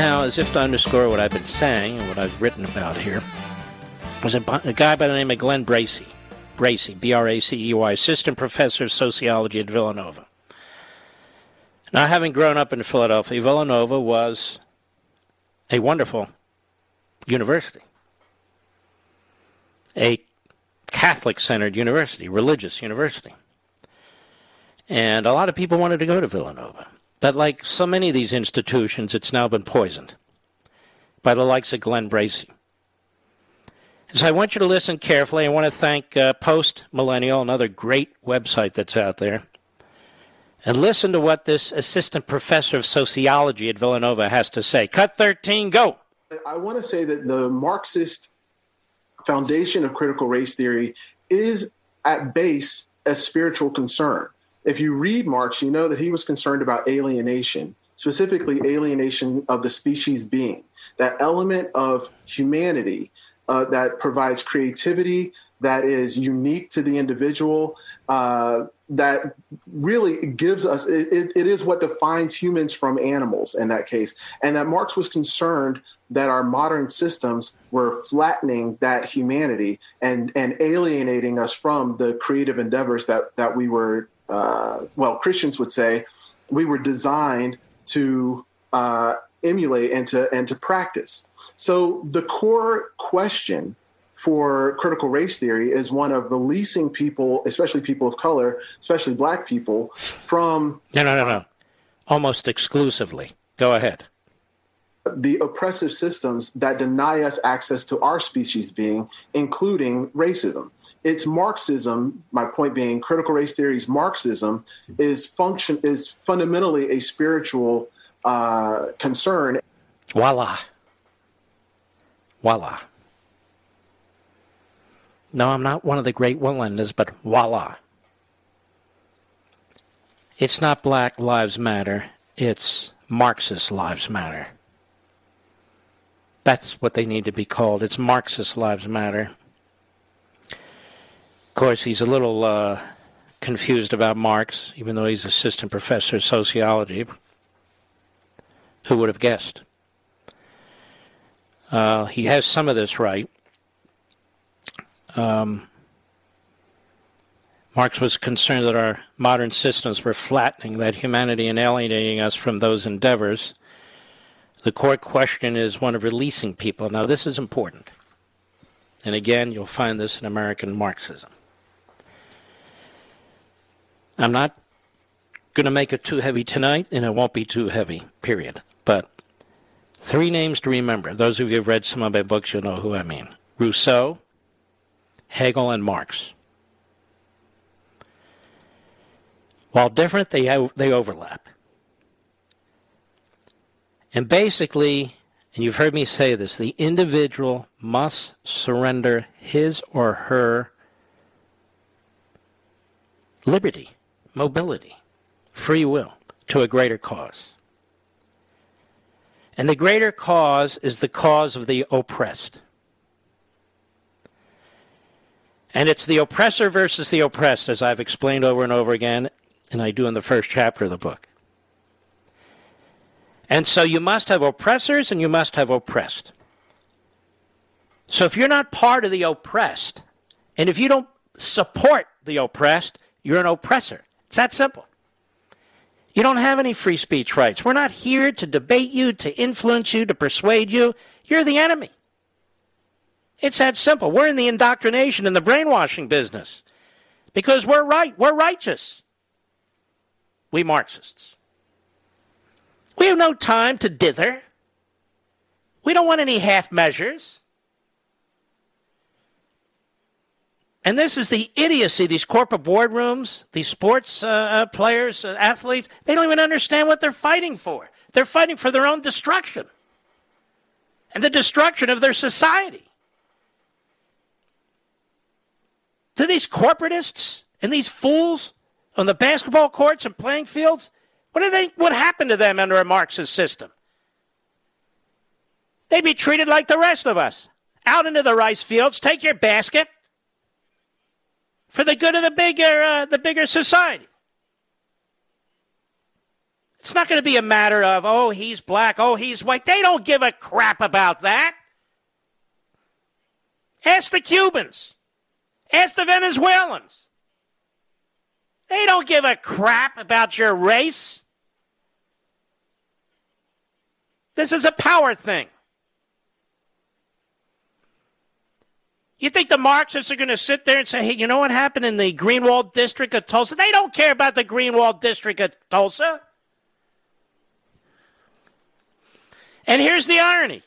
Now, as if to underscore what I've been saying and what I've written about here, was a, a guy by the name of Glenn Bracey. Bracey, B R A C E Y, assistant professor of sociology at Villanova. Now, having grown up in Philadelphia, Villanova was a wonderful university, a Catholic centered university, religious university. And a lot of people wanted to go to Villanova. But like so many of these institutions, it's now been poisoned by the likes of Glenn Bracey. So I want you to listen carefully. I want to thank uh, Post Millennial, another great website that's out there. And listen to what this assistant professor of sociology at Villanova has to say. Cut 13, go. I want to say that the Marxist foundation of critical race theory is at base a spiritual concern if you read Marx, you know that he was concerned about alienation, specifically alienation of the species being, that element of humanity uh, that provides creativity, that is unique to the individual, uh, that really gives us, it, it is what defines humans from animals in that case. And that Marx was concerned that our modern systems were flattening that humanity and, and alienating us from the creative endeavors that, that we were uh, well, Christians would say, we were designed to uh, emulate and to and to practice. So the core question for critical race theory is one of releasing people, especially people of color, especially black people, from no, no, no, no, almost exclusively. Go ahead. The oppressive systems that deny us access to our species being, including racism it's Marxism. My point being, critical race theory's Marxism is function is fundamentally a spiritual uh, concern. Voila! Voila. No, I'm not one of the great Woodlanders, but voila. It's not Black Lives Matter, it's Marxist Lives Matter. That's what they need to be called. It's Marxist Lives Matter. Of course, he's a little uh, confused about Marx, even though he's assistant professor of sociology. Who would have guessed? Uh, he has some of this right. Um, Marx was concerned that our modern systems were flattening that humanity and alienating us from those endeavors. The core question is one of releasing people. Now, this is important. And again, you'll find this in American Marxism. I'm not going to make it too heavy tonight, and it won't be too heavy, period. But three names to remember. Those of you who have read some of my books, you'll know who I mean Rousseau, Hegel, and Marx. While different, they, they overlap. And basically, and you've heard me say this, the individual must surrender his or her liberty, mobility, free will to a greater cause. And the greater cause is the cause of the oppressed. And it's the oppressor versus the oppressed, as I've explained over and over again, and I do in the first chapter of the book. And so you must have oppressors and you must have oppressed. So if you're not part of the oppressed, and if you don't support the oppressed, you're an oppressor. It's that simple. You don't have any free speech rights. We're not here to debate you, to influence you, to persuade you. You're the enemy. It's that simple. We're in the indoctrination and the brainwashing business because we're right. We're righteous. We Marxists. We have no time to dither. We don't want any half measures. And this is the idiocy, these corporate boardrooms, these sports uh, uh, players, uh, athletes, they don't even understand what they're fighting for. They're fighting for their own destruction and the destruction of their society. To these corporatists and these fools on the basketball courts and playing fields, what do they what happened to them under a Marxist system? They'd be treated like the rest of us. Out into the rice fields, take your basket for the good of the bigger uh, the bigger society. It's not going to be a matter of oh he's black, oh he's white. They don't give a crap about that. Ask the Cubans. Ask the Venezuelans. They don't give a crap about your race. This is a power thing. You think the Marxists are going to sit there and say, hey, you know what happened in the Greenwood district of Tulsa? They don't care about the Greenwood district of Tulsa. And here's the irony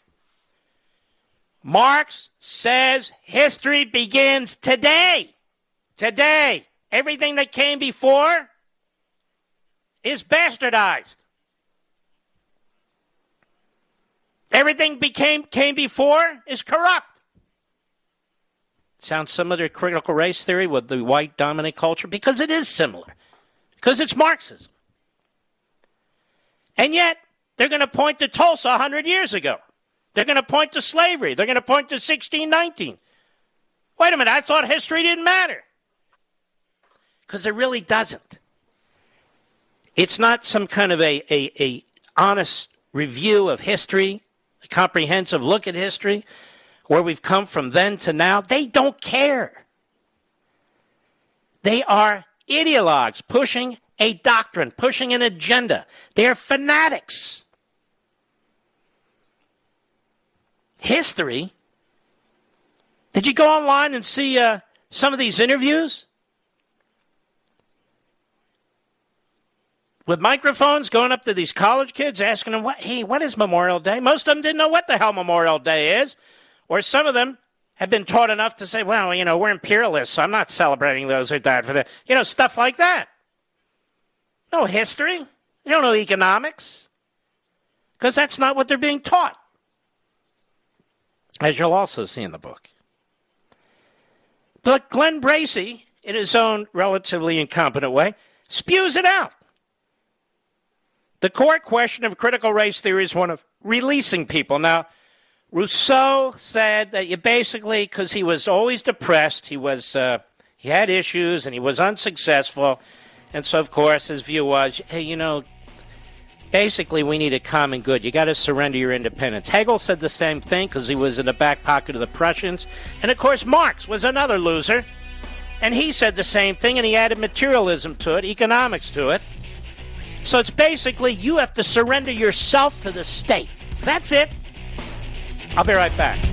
Marx says history begins today. Today. Everything that came before is bastardized. Everything became came before is corrupt. Sounds similar to critical race theory with the white dominant culture because it is similar. Because it's Marxism. And yet, they're going to point to Tulsa 100 years ago. They're going to point to slavery. They're going to point to 1619. Wait a minute, I thought history didn't matter. Because it really doesn't. It's not some kind of a, a, a honest review of history, comprehensive look at history where we've come from then to now, they don't care. They are ideologues pushing a doctrine, pushing an agenda. They are fanatics. History. Did you go online and see uh, some of these interviews? With microphones going up to these college kids asking them, what, hey, what is Memorial Day? Most of them didn't know what the hell Memorial Day is. Or some of them have been taught enough to say, well, you know, we're imperialists, so I'm not celebrating those who died for that. You know, stuff like that. No history. You don't know economics. Because that's not what they're being taught. as you'll also see in the book. But Glenn Bracey, in his own relatively incompetent way, spews it out. The core question of critical race theory is one of releasing people. Now, Rousseau said that you basically, because he was always depressed, he was uh, he had issues and he was unsuccessful, and so of course his view was, hey, you know, basically we need a common good. You got to surrender your independence. Hegel said the same thing because he was in the back pocket of the Prussians, and of course Marx was another loser, and he said the same thing, and he added materialism to it, economics to it. So it's basically you have to surrender yourself to the state. That's it. I'll be right back.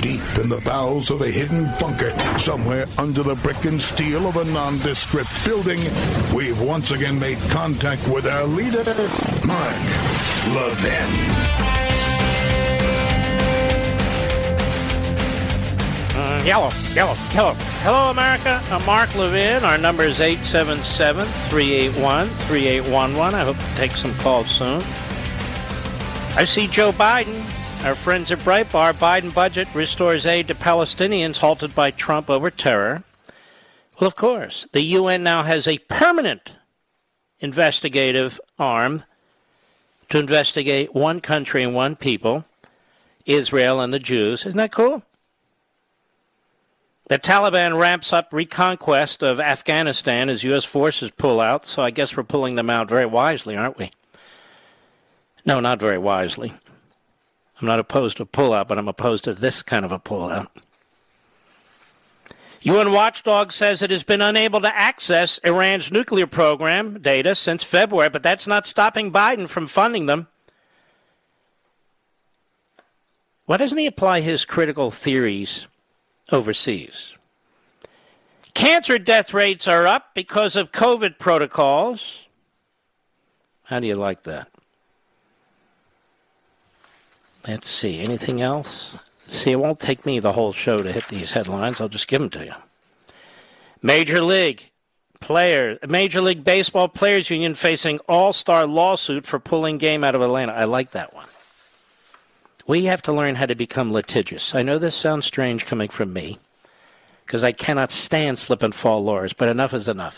deep in the bowels of a hidden bunker, somewhere under the brick and steel of a nondescript building, we've once again made contact with our leader, Mark Levin. Uh, yellow, yellow, yellow. Hello, America. I'm Mark Levin. Our number is 877 381 3811. I hope to take some calls soon. I see Joe Biden. Our friends at Breitbart. Biden budget restores aid to Palestinians halted by Trump over terror. Well, of course. The UN now has a permanent investigative arm to investigate one country and one people, Israel and the Jews. Isn't that cool? The Taliban ramps up reconquest of Afghanistan as U.S. forces pull out, so I guess we're pulling them out very wisely, aren't we? No, not very wisely. I'm not opposed to pullout, but I'm opposed to this kind of a pullout. UN Watchdog says it has been unable to access Iran's nuclear program data since February, but that's not stopping Biden from funding them. Why doesn't he apply his critical theories overseas? Cancer death rates are up because of COVID protocols. How do you like that? Let's see. Anything else? See, it won't take me the whole show to hit these headlines. I'll just give them to you. Major League player, Major League Baseball Players Union facing all-star lawsuit for pulling game out of Atlanta. I like that one. We have to learn how to become litigious. I know this sounds strange coming from me because I cannot stand slip and fall lawyers, but enough is enough.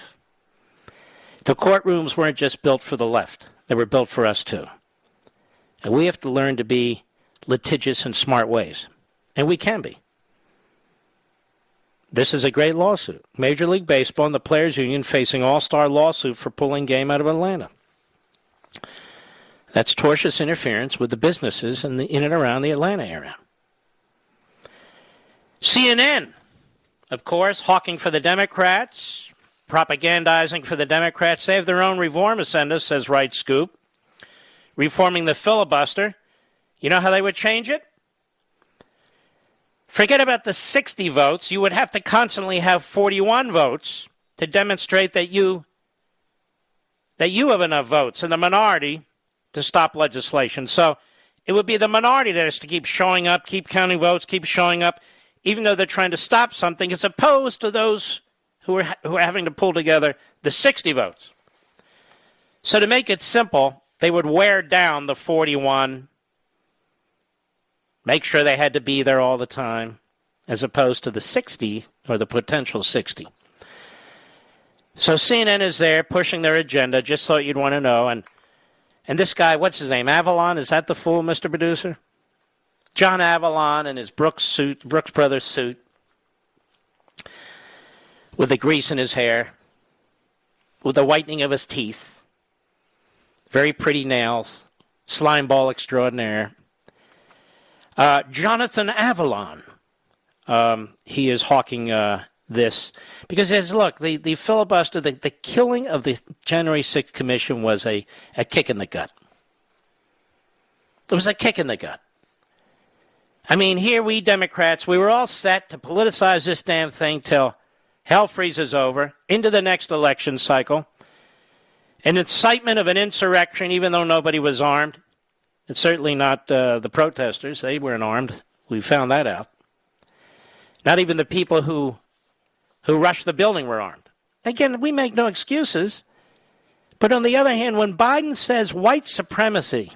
The courtrooms weren't just built for the left, they were built for us too. And we have to learn to be litigious and smart ways. And we can be. This is a great lawsuit. Major League Baseball and the Players Union facing all star lawsuit for pulling game out of Atlanta. That's tortious interference with the businesses in, the, in and around the Atlanta area. CNN, of course, hawking for the Democrats, propagandizing for the Democrats. They have their own reform agenda, says Right Scoop. Reforming the filibuster. You know how they would change it? Forget about the 60 votes. You would have to constantly have 41 votes to demonstrate that you that you have enough votes in the minority to stop legislation. So it would be the minority that has to keep showing up, keep counting votes, keep showing up, even though they're trying to stop something, as opposed to those who are, who are having to pull together the 60 votes. So to make it simple, they would wear down the 41 make sure they had to be there all the time, as opposed to the 60 or the potential 60. So CNN is there pushing their agenda, just thought you'd want to know. And, and this guy, what's his name? Avalon? Is that the fool, Mr. Producer? John Avalon in his Brooks suit, Brooks Brothers suit, with the grease in his hair, with the whitening of his teeth, very pretty nails, slime ball extraordinaire. Uh, Jonathan Avalon, um, he is hawking uh, this because says, look, the, the filibuster, the, the killing of the January 6th commission was a, a kick in the gut. It was a kick in the gut. I mean, here we Democrats, we were all set to politicize this damn thing till hell freezes over into the next election cycle. An incitement of an insurrection, even though nobody was armed. It's certainly not uh, the protesters. They weren't armed. We found that out. Not even the people who who rushed the building were armed. Again, we make no excuses. But on the other hand, when Biden says white supremacy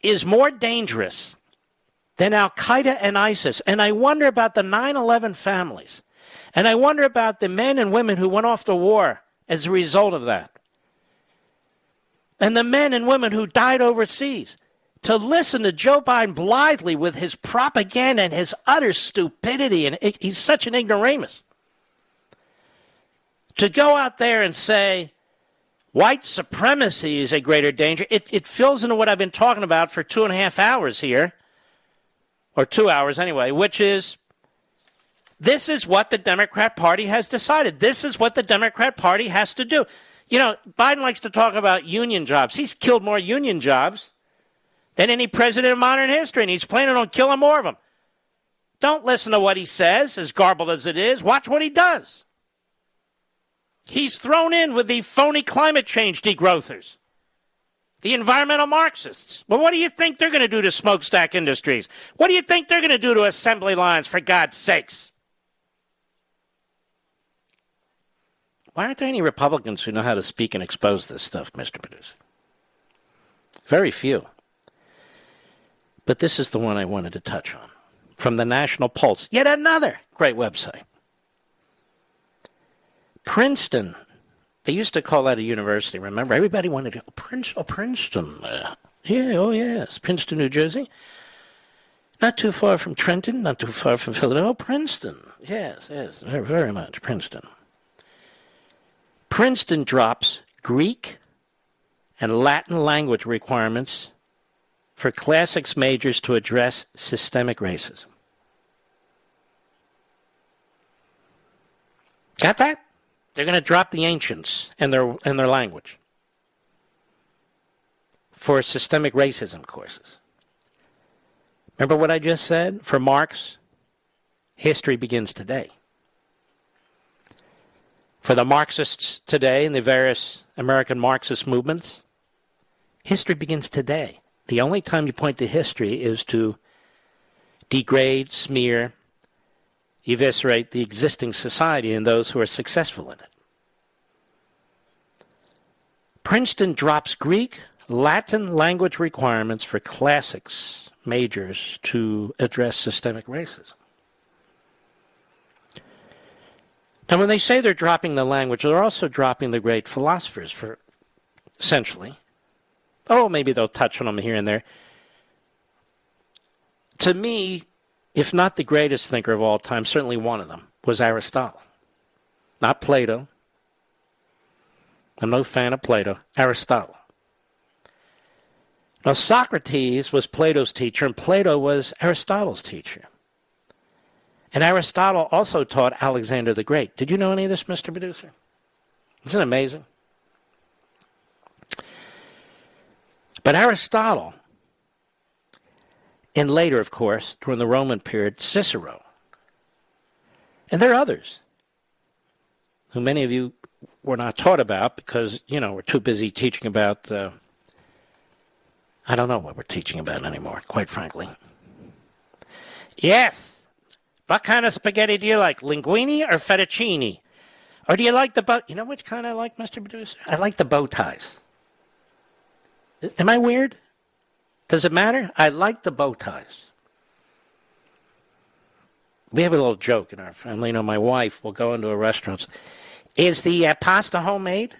is more dangerous than Al Qaeda and ISIS, and I wonder about the 9 11 families, and I wonder about the men and women who went off to war as a result of that, and the men and women who died overseas. To listen to Joe Biden blithely with his propaganda and his utter stupidity, and he's such an ignoramus to go out there and say white supremacy is a greater danger, it, it fills into what I've been talking about for two and a half hours here, or two hours anyway, which is this is what the Democrat Party has decided. This is what the Democrat Party has to do. You know, Biden likes to talk about union jobs. He's killed more union jobs than any president in modern history, and he's planning on killing more of them. Don't listen to what he says, as garbled as it is. Watch what he does. He's thrown in with the phony climate change degrowthers, the environmental Marxists. Well, what do you think they're going to do to smokestack industries? What do you think they're going to do to assembly lines, for God's sakes? Why aren't there any Republicans who know how to speak and expose this stuff, Mr. Producer? Very few. But this is the one I wanted to touch on. From the National Pulse, yet another great website. Princeton. They used to call that a university. Remember, everybody wanted to go Prince, oh, Princeton. Uh, yeah, oh yes, Princeton, New Jersey. Not too far from Trenton, not too far from Philadelphia. Oh, Princeton. Yes, yes, very, very much Princeton. Princeton drops Greek and Latin language requirements for classics majors to address systemic racism. Got that? They're going to drop the ancients and their and their language for systemic racism courses. Remember what I just said? For Marx, history begins today. For the Marxists today and the various American Marxist movements, history begins today. The only time you point to history is to degrade, smear, eviscerate the existing society and those who are successful in it. Princeton drops Greek, Latin language requirements for classics majors to address systemic racism. Now, when they say they're dropping the language, they're also dropping the great philosophers for essentially. Oh, maybe they'll touch on them here and there. To me, if not the greatest thinker of all time, certainly one of them was Aristotle. Not Plato. I'm no fan of Plato. Aristotle. Now, Socrates was Plato's teacher, and Plato was Aristotle's teacher. And Aristotle also taught Alexander the Great. Did you know any of this, Mr. Producer? Isn't it amazing? But Aristotle and later, of course, during the Roman period, Cicero. And there are others who many of you were not taught about because, you know, we're too busy teaching about, uh, I don't know what we're teaching about anymore, quite frankly. Yes. What kind of spaghetti do you like, linguine or fettuccine? Or do you like the bow? You know which kind I like, Mr. Producer? I like the bow ties. Am I weird? Does it matter? I like the bow ties. We have a little joke in our family. You know, my wife will go into a restaurant. Is the uh, pasta homemade?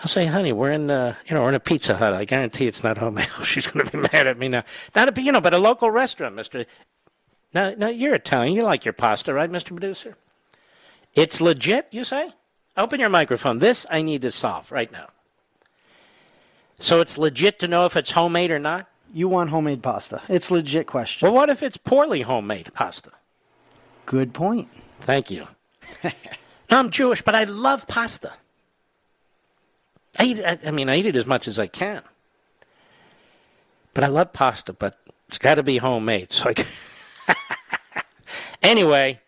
I'll say, honey, we're in, uh, you know, we're in a Pizza Hut. I guarantee it's not homemade. She's going to be mad at me now. Not a, you know, but a local restaurant, Mister. Now, now you're Italian. You like your pasta, right, Mister Producer? It's legit, you say? Open your microphone. This I need to solve right now. So it's legit to know if it's homemade or not? You want homemade pasta. It's a legit question. Well, what if it's poorly homemade pasta? Good point. Thank you. I'm Jewish, but I love pasta. I eat. I, I mean, I eat it as much as I can. But I love pasta, but it's got to be homemade. So I. anyway,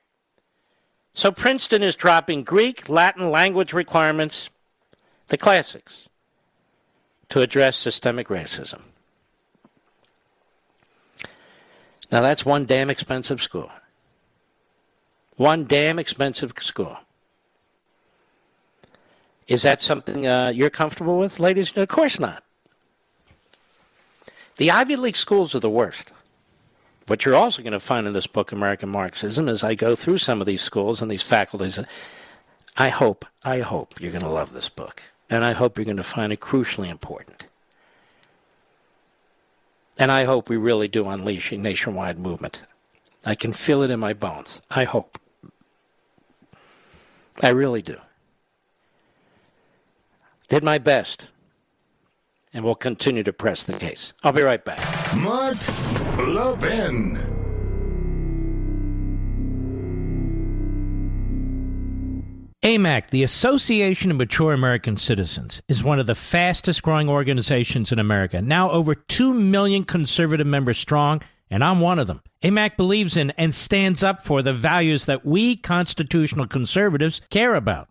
so Princeton is dropping Greek, Latin language requirements, the classics, to address systemic racism. Now that's one damn expensive school. One damn expensive school. Is that something uh, you're comfortable with, ladies? Of course not. The Ivy League schools are the worst. What you're also going to find in this book, American Marxism, as I go through some of these schools and these faculties, I hope, I hope you're going to love this book. And I hope you're going to find it crucially important. And I hope we really do unleash a nationwide movement. I can feel it in my bones. I hope. I really do. Did my best. And we'll continue to press the case. I'll be right back. Mark Levin. AMAC, the Association of Mature American Citizens, is one of the fastest growing organizations in America. Now over 2 million conservative members strong, and I'm one of them. AMAC believes in and stands up for the values that we constitutional conservatives care about.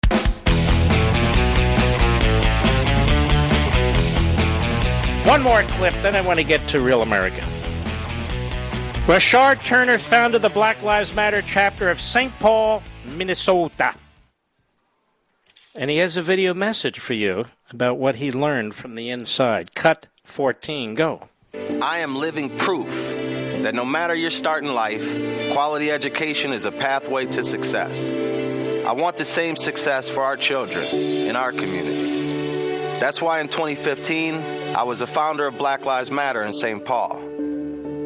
One more clip, then I want to get to Real America. Rashard Turner founded the Black Lives Matter chapter of St. Paul, Minnesota. And he has a video message for you about what he learned from the inside. Cut 14, go. I am living proof that no matter your start in life, quality education is a pathway to success. I want the same success for our children in our communities. That's why in 2015, I was a founder of Black Lives Matter in St. Paul.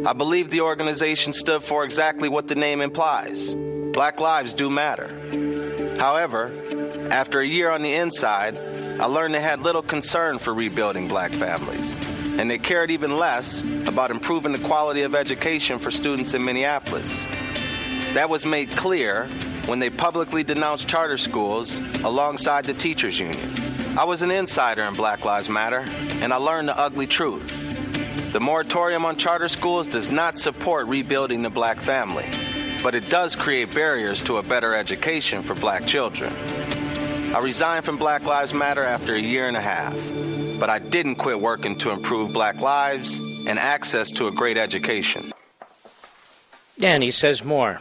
I believe the organization stood for exactly what the name implies Black lives do matter. However, after a year on the inside, I learned they had little concern for rebuilding black families, and they cared even less about improving the quality of education for students in Minneapolis. That was made clear when they publicly denounced charter schools alongside the teachers' union. I was an insider in Black Lives Matter, and I learned the ugly truth. The moratorium on charter schools does not support rebuilding the black family, but it does create barriers to a better education for black children. I resigned from Black Lives Matter after a year and a half, but I didn't quit working to improve black lives and access to a great education. And he says more.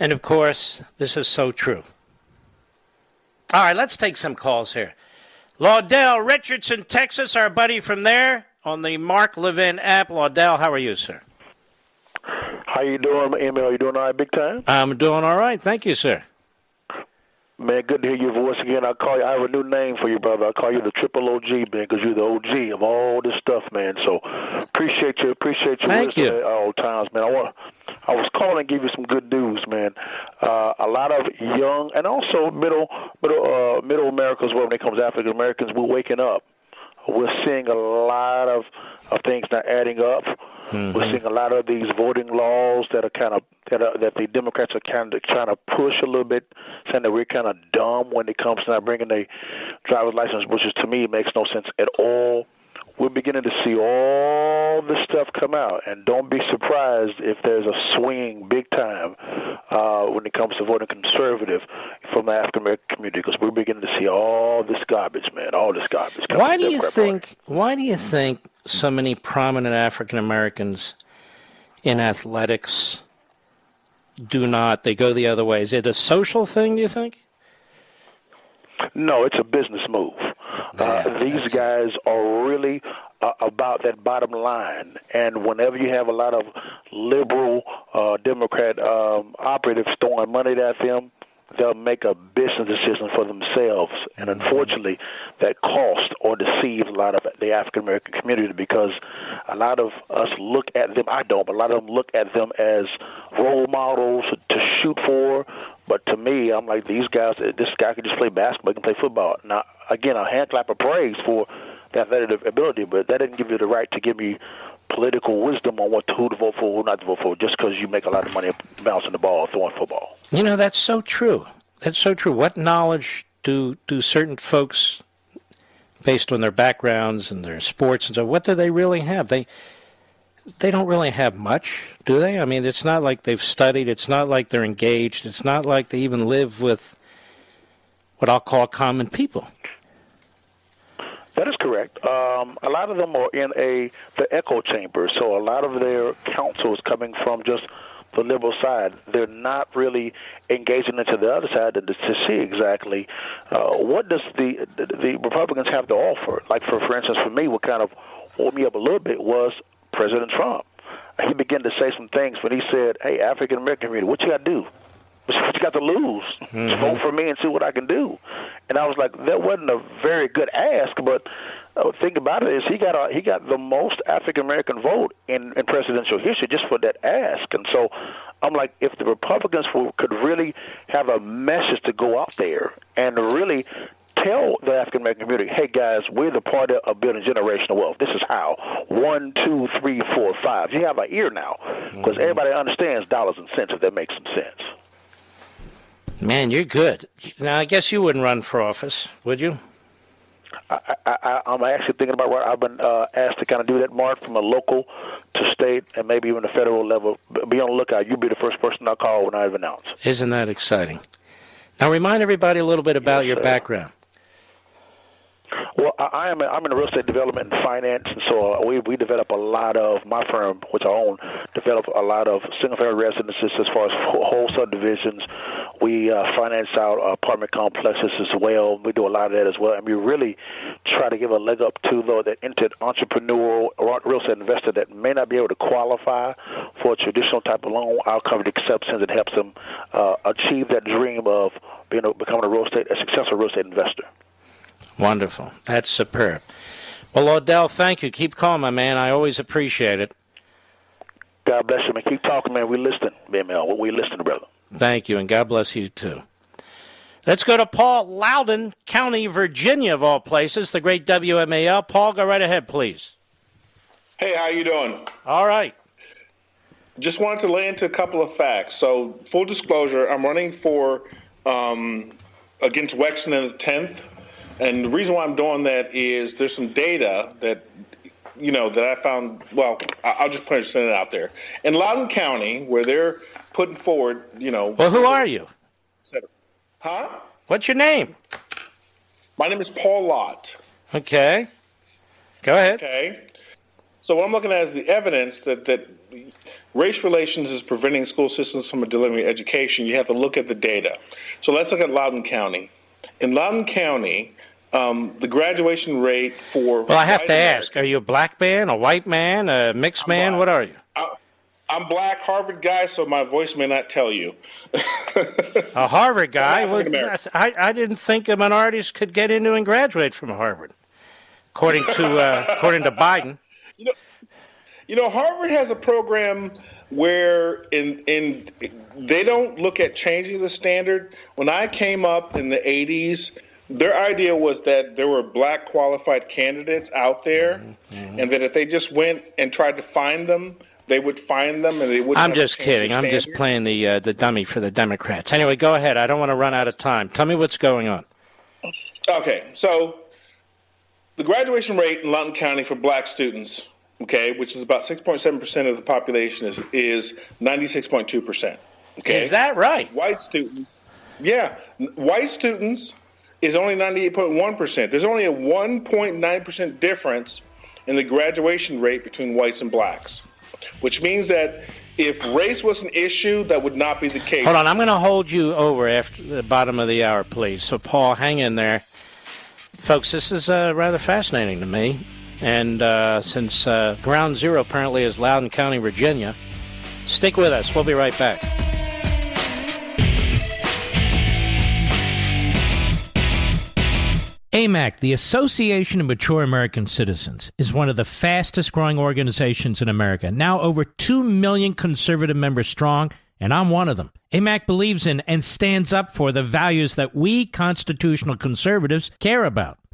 And of course, this is so true. All right, let's take some calls here. Laudell Richardson, Texas, our buddy from there on the Mark Levin app. Laudell, how are you, sir? How you doing, ML? You doing all right, big time? I'm doing all right. Thank you, sir. Man, good to hear your voice again. I call you. I have a new name for you, brother. I call you the Triple OG, man, because you're the OG of all this stuff, man. So appreciate you. Appreciate you. Thank you. At all times, man. I want. I was calling to give you some good news, man. Uh, a lot of young and also middle, middle, uh, middle America as well. When it comes to African Americans, we're waking up. We're seeing a lot of, of things now adding up. Mm-hmm. We're seeing a lot of these voting laws that are kind of that, are, that the Democrats are kind of trying to push a little bit, saying that we're kind of dumb when it comes to not bringing a driver's license, which is to me makes no sense at all. We're beginning to see all this stuff come out, and don't be surprised if there's a swing big time uh, when it comes to voting conservative from the African American community, because we're beginning to see all this garbage, man, all this garbage. Why do you think? Why do you think so many prominent African Americans in athletics do not. They go the other way. Is it a social thing? Do you think? No, it's a business move. uh, these guys are really uh, about that bottom line, and whenever you have a lot of liberal uh, Democrat um, operatives throwing money at them, they'll make a business decision for themselves. And mm-hmm. unfortunately, that costs or deceives a lot of the African American community because a lot of us look at them, I don't, but a lot of them look at them as role models to shoot for. But to me, I'm like, these guys, this guy can just play basketball, he can play football. Now, again, a hand clap of praise for that athletic ability, but that didn't give you the right to give me political wisdom on what to, who to vote for, who not to vote for, just because you make a lot of money bouncing the ball, or throwing football. You know, that's so true. That's so true. What knowledge do do certain folks, based on their backgrounds and their sports and so, what do they really have? They they don't really have much, do they? I mean, it's not like they've studied. It's not like they're engaged. It's not like they even live with what I'll call common people. That is correct. Um, a lot of them are in a the echo chamber, so a lot of their counsel is coming from just the liberal side. They're not really engaging into the other side to, to see exactly uh, what does the, the the Republicans have to offer. Like for for instance, for me, what kind of woke me up a little bit was President Trump. He began to say some things when he said, "Hey, African American community, what you got to do? What you got to lose? Mm-hmm. Vote for me and see what I can do." And I was like, that wasn't a very good ask, but uh, think about it is he got a, he got the most African American vote in, in presidential history just for that ask. And so I'm like, if the Republicans will, could really have a message to go out there and really tell the African American community, hey guys, we're the part of building generational wealth. This is how. One, two, three, four, five. You have an ear now because Mm-hmm. everybody understands dollars and cents if that makes some sense. Man, you're good. Now, I guess you wouldn't run for office, would you? I, I, I'm actually thinking about where I've been uh, asked to kind of do that, Mark, from a local to state and maybe even the federal level. Be on the lookout. You'll be the first person I call when I announce. Isn't that exciting? Now, remind everybody a little bit about your background. Well, I, am. A, I'm in real estate development and finance, and so uh, we we develop a lot of my firm, which I own, develop a lot of single-family residences as far as whole subdivisions. We uh, finance out apartment complexes as well. We do a lot of that as well, and we really try to give a leg up to though that into entrepreneurial or real estate investor that may not be able to qualify for a traditional type of loan. I'll cover exceptions and helps them uh, achieve that dream of being a, becoming a real estate a successful real estate investor. Wonderful. That's superb. Well, Odell, thank you. Keep calm, my man. I always appreciate it. God bless you, man. Keep talking, man. We listen, BML. We listen, brother. Thank you, and God bless you too. Let's go to Paul Loudoun, County, Virginia, of all places, the great WMAL. Paul, go right ahead, please. Hey, how you doing? All right. Just wanted to lay into a couple of facts. So, full disclosure, I'm running for um, against Wexton in the 10th, and the reason why I'm doing that is there's some data that you know that I found. Well, I'll just put it out there in Loudoun County, where they're putting forward. You know, Well, who are you? Huh? What's your name? My name is Paul Lott. Okay. Go ahead. Okay. So what I'm looking at is the evidence that, that race relations is preventing school systems from delivering education. You have to look at the data. So let's look at Loudoun County. In Loudoun County, um, the graduation rate for Well, I have to ask: Are you a black man, a white man, a mixed man? What are you? I'm black, Harvard guy, so my voice may not tell you. A Harvard guy? I'm Well, I, I didn't think minorities could get into and graduate from Harvard, according to uh, according to Biden. You know, You know, Harvard has a program where in in they don't look at changing the standard. When I came up in the 80s, their idea was that there were black qualified candidates out there, Mm-hmm. and that if they just went and tried to find them, they would find them, and they wouldn't. I'm just kidding. I'm just playing the uh, the dummy for the Democrats. Anyway, go ahead. I don't want to run out of time. Tell me what's going on. Okay, so the graduation rate in Loudoun County for black students, okay, which is about 6.7 percent of the population, is is 96.2 percent. Okay, Is that right? White students, yeah, white students is only 98.1 percent. There's only a 1.9 percent difference in the graduation rate between whites and blacks, which means that If race was an issue, that would not be the case. Hold on, I'm going to hold you over after the bottom of the hour, please. So, Paul, hang in there. Folks, this is uh, rather fascinating to me. And uh, since uh, ground zero apparently is Loudoun County, Virginia, stick with us. We'll be right back. AMAC, the Association of Mature American Citizens, is one of the fastest growing organizations in America. Now over 2 million conservative members strong, and I'm one of them. AMAC believes in and stands up for the values that we constitutional conservatives care about.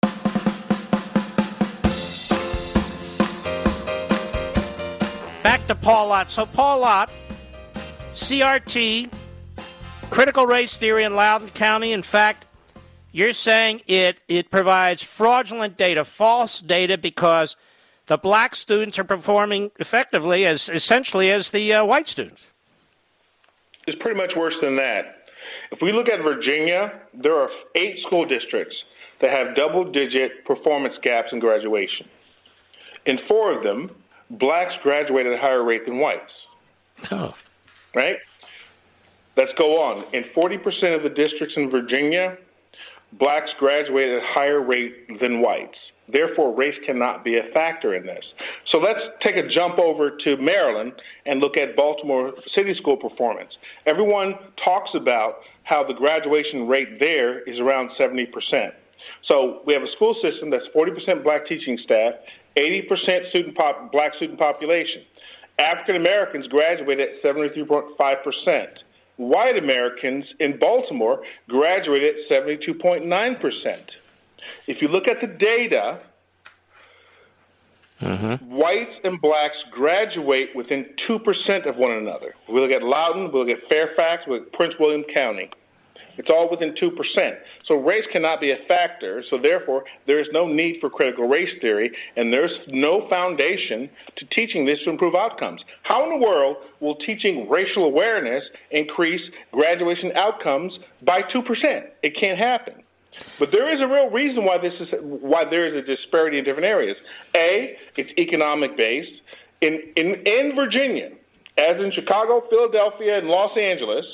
Back to Paul Lott. So, Paul Lott, CRT, critical race theory in Loudoun County. In fact, you're saying it, it provides fraudulent data, false data, because the black students are performing effectively as essentially as the uh, white students. It's pretty much worse than that. If we look at Virginia, there are eight school districts that have double digit performance gaps in graduation. In four of them, blacks graduate at a higher rate than whites. Oh. Right? Let's go on. In 40% of the districts in Virginia, blacks graduate at a higher rate than whites. Therefore, race cannot be a factor in this. So let's take a jump over to Maryland and look at Baltimore City School performance. Everyone talks about how the graduation rate there is around 70%. So we have a school system that's 40% black teaching staff 80% student pop, black student population. African Americans graduate at 73.5%. White Americans in Baltimore graduate at 72.9%. If you look at the data, Mm-hmm. whites and blacks graduate within 2% of one another. We look at Loudoun, we look at Fairfax, we look at Prince William County. It's all within 2%. So race cannot be a factor. So therefore, there is no need for critical race theory, and there's no foundation to teaching this to improve outcomes. How in the world will teaching racial awareness increase graduation outcomes by 2%? It can't happen. But there is a real reason why this is why there is a disparity in different areas. A, it's economic based. In in in Virginia, as in Chicago, Philadelphia, and Los Angeles,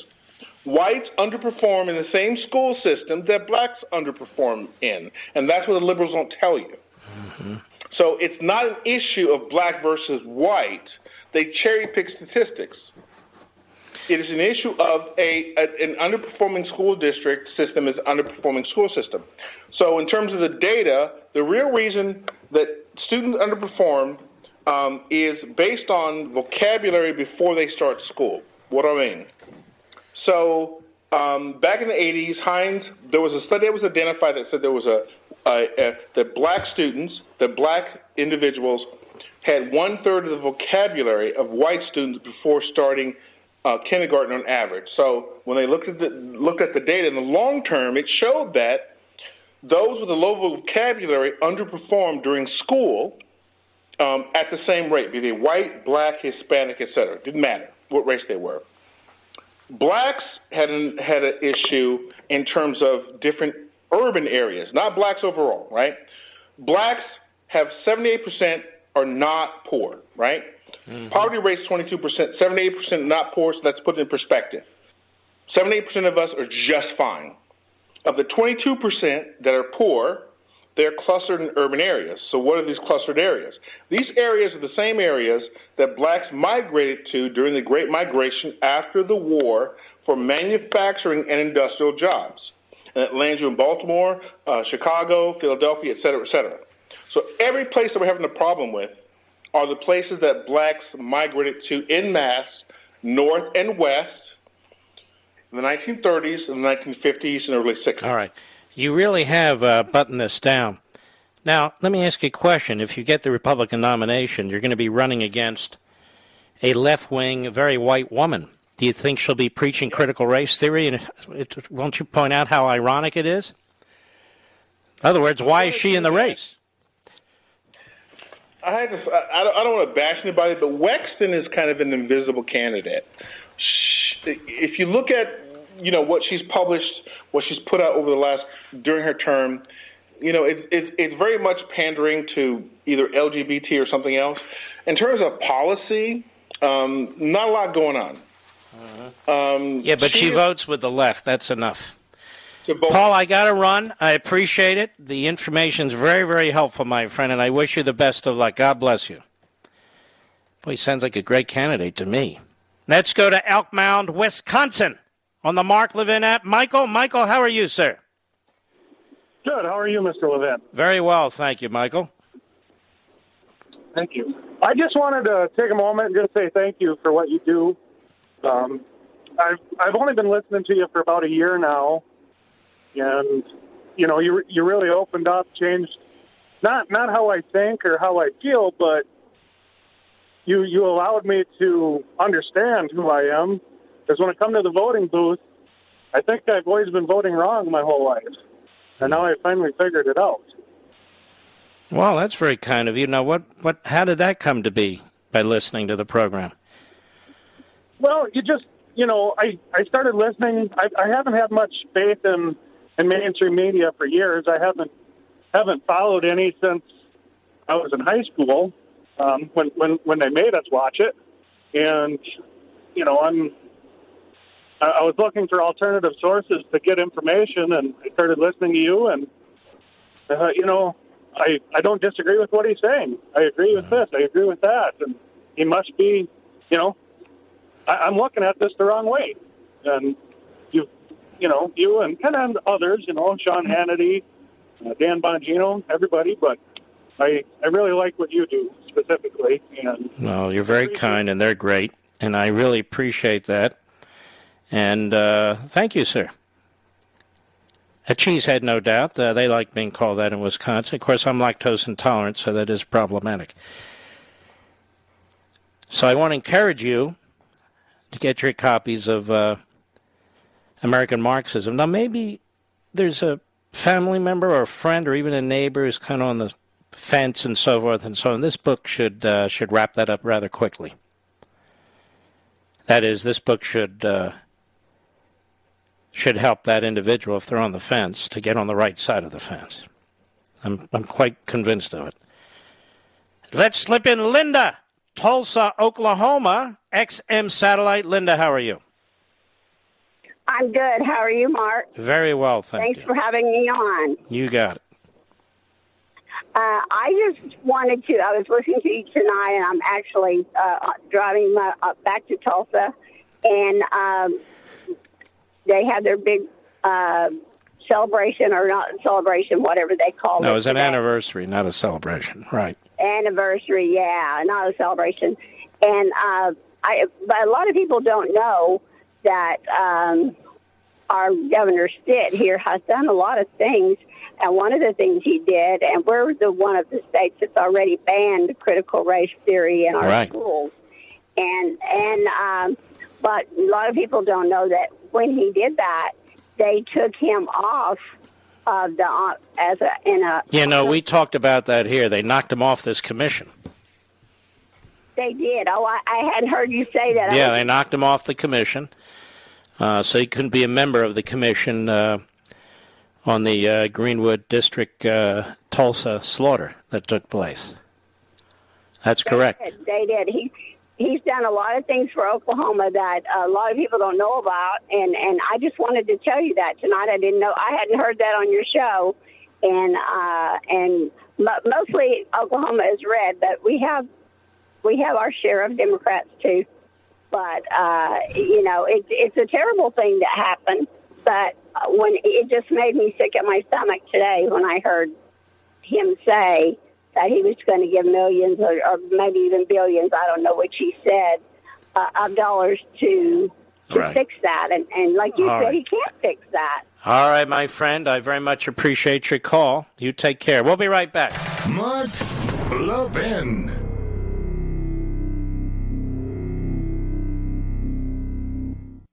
whites underperform in the same school system that blacks underperform in. And that's what the liberals don't tell you. So it's not an issue of black versus white. They cherry pick statistics. It is an issue of a, a an underperforming school district system is underperforming school system. So in terms of the data, the real reason that students underperform um, is based on vocabulary before they start school. What do I mean? So um, back in the 80s, Hines, there was a study that was identified that said there was a, a, a that black students, that black individuals had one third of the vocabulary of white students before starting uh, kindergarten on average. So when they looked at the looked at the data in the long term, it showed that those with a low vocabulary underperformed during school um, at the same rate, be they white, black, Hispanic, etc. Didn't matter what race they were. Blacks had an, had an issue in terms of different urban areas, not blacks overall, right? Blacks have 78% are not poor, right? Mm-hmm. Poverty rate is 22%, 78% not poor, so let's put it in perspective. 78% of us are just fine. Of the 22% that are poor, they're clustered in urban areas. So, what are these clustered areas? These areas are the same areas that blacks migrated to during the Great Migration after the war for manufacturing and industrial jobs. And it lands you in Baltimore, uh, Chicago, Philadelphia, et cetera, et cetera. So every place that we're having a problem with are the places that blacks migrated to in mass, north and west, in the 1930s, and the 1950s, and early 60s. All right. You really have uh, buttoned this down. Now, let me ask you a question. If you get the Republican nomination, you're going to be running against a left wing, very white woman. Do you think she'll be preaching critical race theory? And it, won't you point out how ironic it is? In other words, why is she in the race? I to, I don't, I don't want to bash anybody, but Wexton is kind of an invisible candidate. If you look at, you know, what she's published, what she's put out over the last during her term, you know, it, it, it's very much pandering to either LGBT or something else. In terms of policy, um, not a lot going on. Uh-huh. Um, yeah, but she, she votes with the left. That's enough. Paul, I got to run. I appreciate it. The information is very, very helpful, my friend, and I wish you the best of luck. God bless you. Boy, he sounds like a great candidate to me. Let's go to Elk Mound, Wisconsin, on the Mark Levin app. Michael, Michael, how are you, sir? Good. How are you, Mr. Levin? Very well, thank you, Michael. Thank you. I just wanted to take a moment and just say thank you for what you do. Um, I've I've only been listening to you for about a year now, and you know you you really opened up, changed not not how I think or how I feel, but you you allowed me to understand who I am. Because when I come to the voting booth, I think I've always been voting wrong my whole life, and now I finally figured it out. Well, that's very kind of you. Now, what what how did that come to be by listening to the program? Well, you just you know I I started listening. I, I haven't had much faith in in mainstream media for years. I haven't haven't followed any since I was in high school um, when when when they made us watch it, and you know I'm I was looking for alternative sources to get information, and I started listening to you, and uh, you know I I don't disagree with what he's saying. I agree with this. I agree with that, and he must be, you know, I, I'm looking at this the wrong way, and you you know, you and kind of others, you know, Sean Hannity, uh, Dan Bongino, everybody, but I, I really like what you do specifically. And well, you're very kind, and they're great, and I really appreciate that. And uh, thank you, sir. A cheesehead, no doubt. Uh, they like being called that in Wisconsin. Of course, I'm lactose intolerant, so that is problematic. So I want to encourage you to get your copies of uh, American Marxism. Now, maybe there's a family member or a friend or even a neighbor who's kind of on the fence and so forth and so on. This book should uh, should wrap that up rather quickly. That is, this book should uh, should help that individual if they're on the fence to get on the right side of the fence. I'm I'm quite convinced of it. Let's slip in Linda, Tulsa, Oklahoma, XM satellite. Linda, how are you? I'm good. How are you, Mark? Very well, thank Thanks you. for having me on. You got it. Uh, I just wanted to. I was listening to you tonight, and I'm actually uh, driving my, uh, back to Tulsa, and um, they had their big uh, celebration or not celebration, whatever they call no, it. No, it was today. an anniversary, not a celebration. Right. Anniversary, yeah, not a celebration. And uh, I, but a lot of people don't know that um, our Governor Stitt here has done a lot of things. And one of the things he did, and we're the one of the states that's already banned critical race theory in our right. schools. And and um, but a lot of people don't know that when he did that, they took him off of the uh, as a in a. You know, we talked about that here. They knocked him off this commission. They did. Oh, I, I hadn't heard you say that. Yeah, they knocked him off the commission. Uh, so he couldn't be a member of the commission uh, on the uh, Greenwood District uh, Tulsa slaughter that took place. That's they correct. Did. They did. He he's done a lot of things for Oklahoma that a lot of people don't know about, and and I just wanted to tell you that tonight. I didn't know I hadn't heard that on your show, and uh, and mostly Oklahoma is red, but we have we have our share of Democrats too. But uh, you know, it, it's a terrible thing that happened. But when it just made me sick at my stomach today when I heard him say that he was going to give millions or, or maybe even billions, I don't know which he said, uh, of dollars to to Right. fix that. And, and like you All said, right. he can't fix that. All right, my friend. I very much appreciate your call. You take care. We'll be right back. Mark Levin.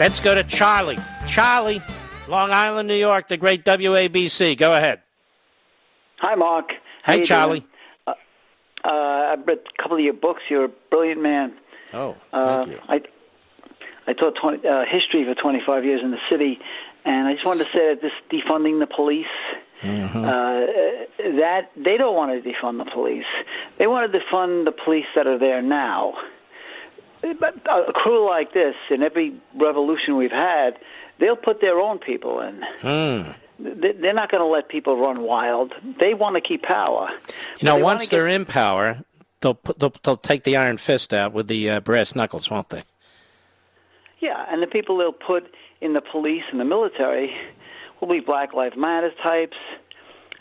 Let's go to Charlie. Charlie, Long Island, New York, the great WABC. Go ahead. Hi, Mark. How Hey, Charlie. Uh, uh, I've read a couple of your books. You're a brilliant man. Oh, Uh, thank you. I I taught 20, uh, history for 25 years in the city, and I just wanted to say that this defunding the police. Mm-hmm. Uh, that they don't want to defund the police. They want to defund the police that are there now. But a crew like this, in every revolution we've had, they'll put their own people in. Hmm. They- They're not going to let people run wild. They want to keep power. You know, They once they're in power, they'll, put, they'll they'll take the iron fist out with the uh, brass knuckles, won't they? Yeah, and the people they'll put in the police and the military will be Black Lives Matter types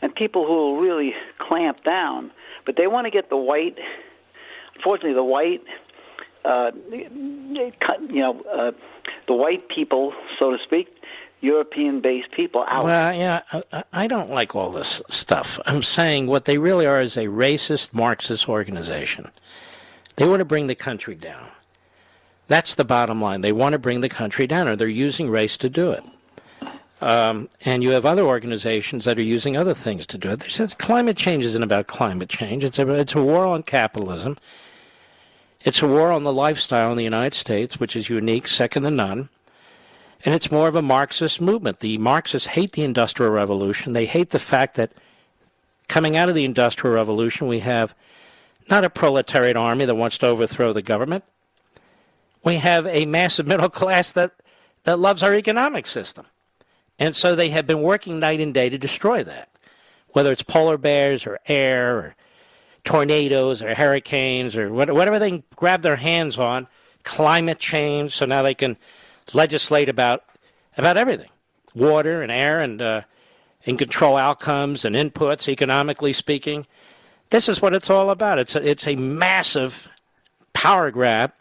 and people who will really clamp down. But they want to get the white, unfortunately, the white, uh, you know, uh, the white people, so to speak, European-based people out. Well, yeah, I, don't like all this stuff. I'm saying what they really are is a racist Marxist organization. They want to bring the country down. That's the bottom line. They want to bring the country down, or they're using race to do it. Um, and you have other organizations that are using other things to do it. They climate change isn't about climate change. It's a, it's a war on capitalism. It's a war on the lifestyle in the United States, which is unique, second to none. And it's more of a Marxist movement. The Marxists hate the Industrial Revolution. They hate the fact that coming out of the Industrial Revolution, we have not a proletariat army that wants to overthrow the government. We have a massive middle class that, that loves our economic system. And so they have been working night and day to destroy that, whether it's polar bears or air or tornadoes or hurricanes or whatever they grab their hands on, climate change. So now they can legislate about about everything, water and air, and uh, and control outcomes and inputs, economically speaking. This is what it's all about. It's a, it's a massive power grab.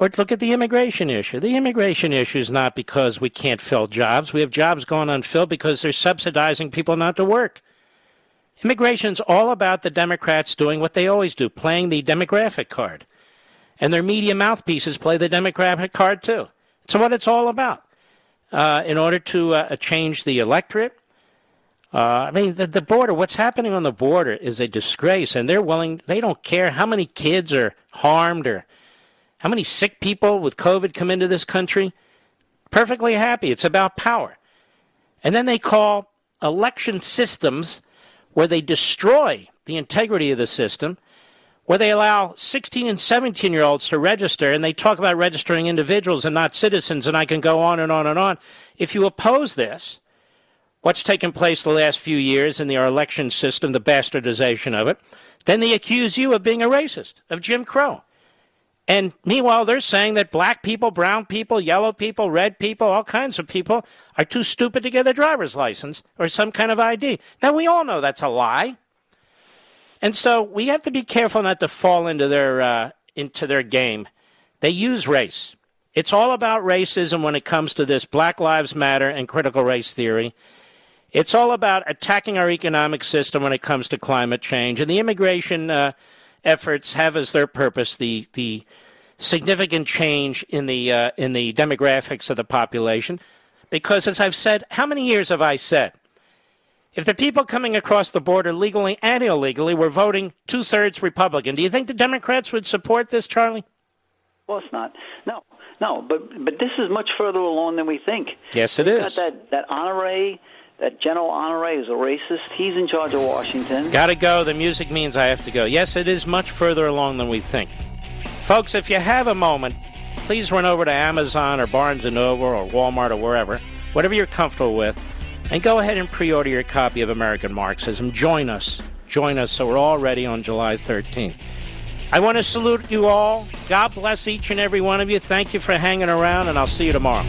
Or look at the immigration issue. The immigration issue is not because we can't fill jobs. We have jobs going unfilled because they're subsidizing people not to work. Immigration's all about the Democrats doing what they always do, playing the demographic card. And their media mouthpieces play the demographic card too. So what it's all about. Uh, in order to uh, change the electorate, uh, I mean, the, the border, what's happening on the border is a disgrace, and they're willing, they don't care how many kids are harmed or how many sick people with COVID come into this country. Perfectly happy. It's about power. And then they call election systems where they destroy the integrity of the system, where they allow 16 and 17 year olds to register, and they talk about registering individuals and not citizens, and I can go on and on and on. If you oppose this, what's taken place the last few years in our election system, the bastardization of it, then they accuse you of being a racist, of Jim Crow. And meanwhile, they're saying that black people, brown people, yellow people, red people, all kinds of people are too stupid to get a driver's license or some kind of ID. Now, we all know that's a lie. And so we have to be careful not to fall into their uh, into their game. They use race. It's all about racism when it comes to this Black Lives Matter and critical race theory. It's all about attacking our economic system when it comes to climate change. And the immigration uh, efforts have as their purpose the, the significant change in the, uh, in the demographics of the population. Because, as I've said, how many years have I said? If the people coming across the border legally and illegally were voting two thirds Republican, do you think the Democrats would support this, Charlie? Well, it's not. No, no. But but this is much further along than we think. Yes, it We've is. Got that that Honore, that General Honore is a racist. He's in charge of Washington. Gotta go. The music means I have to go. Yes, it is much further along than we think. Folks, if you have a moment, please run over to Amazon or Barnes & Noble or Walmart or wherever, whatever you're comfortable with, and go ahead and pre-order your copy of American Marxism. Join us. Join us so we're all ready on July 13th. I want to salute you all. God bless each and every one of you. Thank you for hanging around, and I'll see you tomorrow.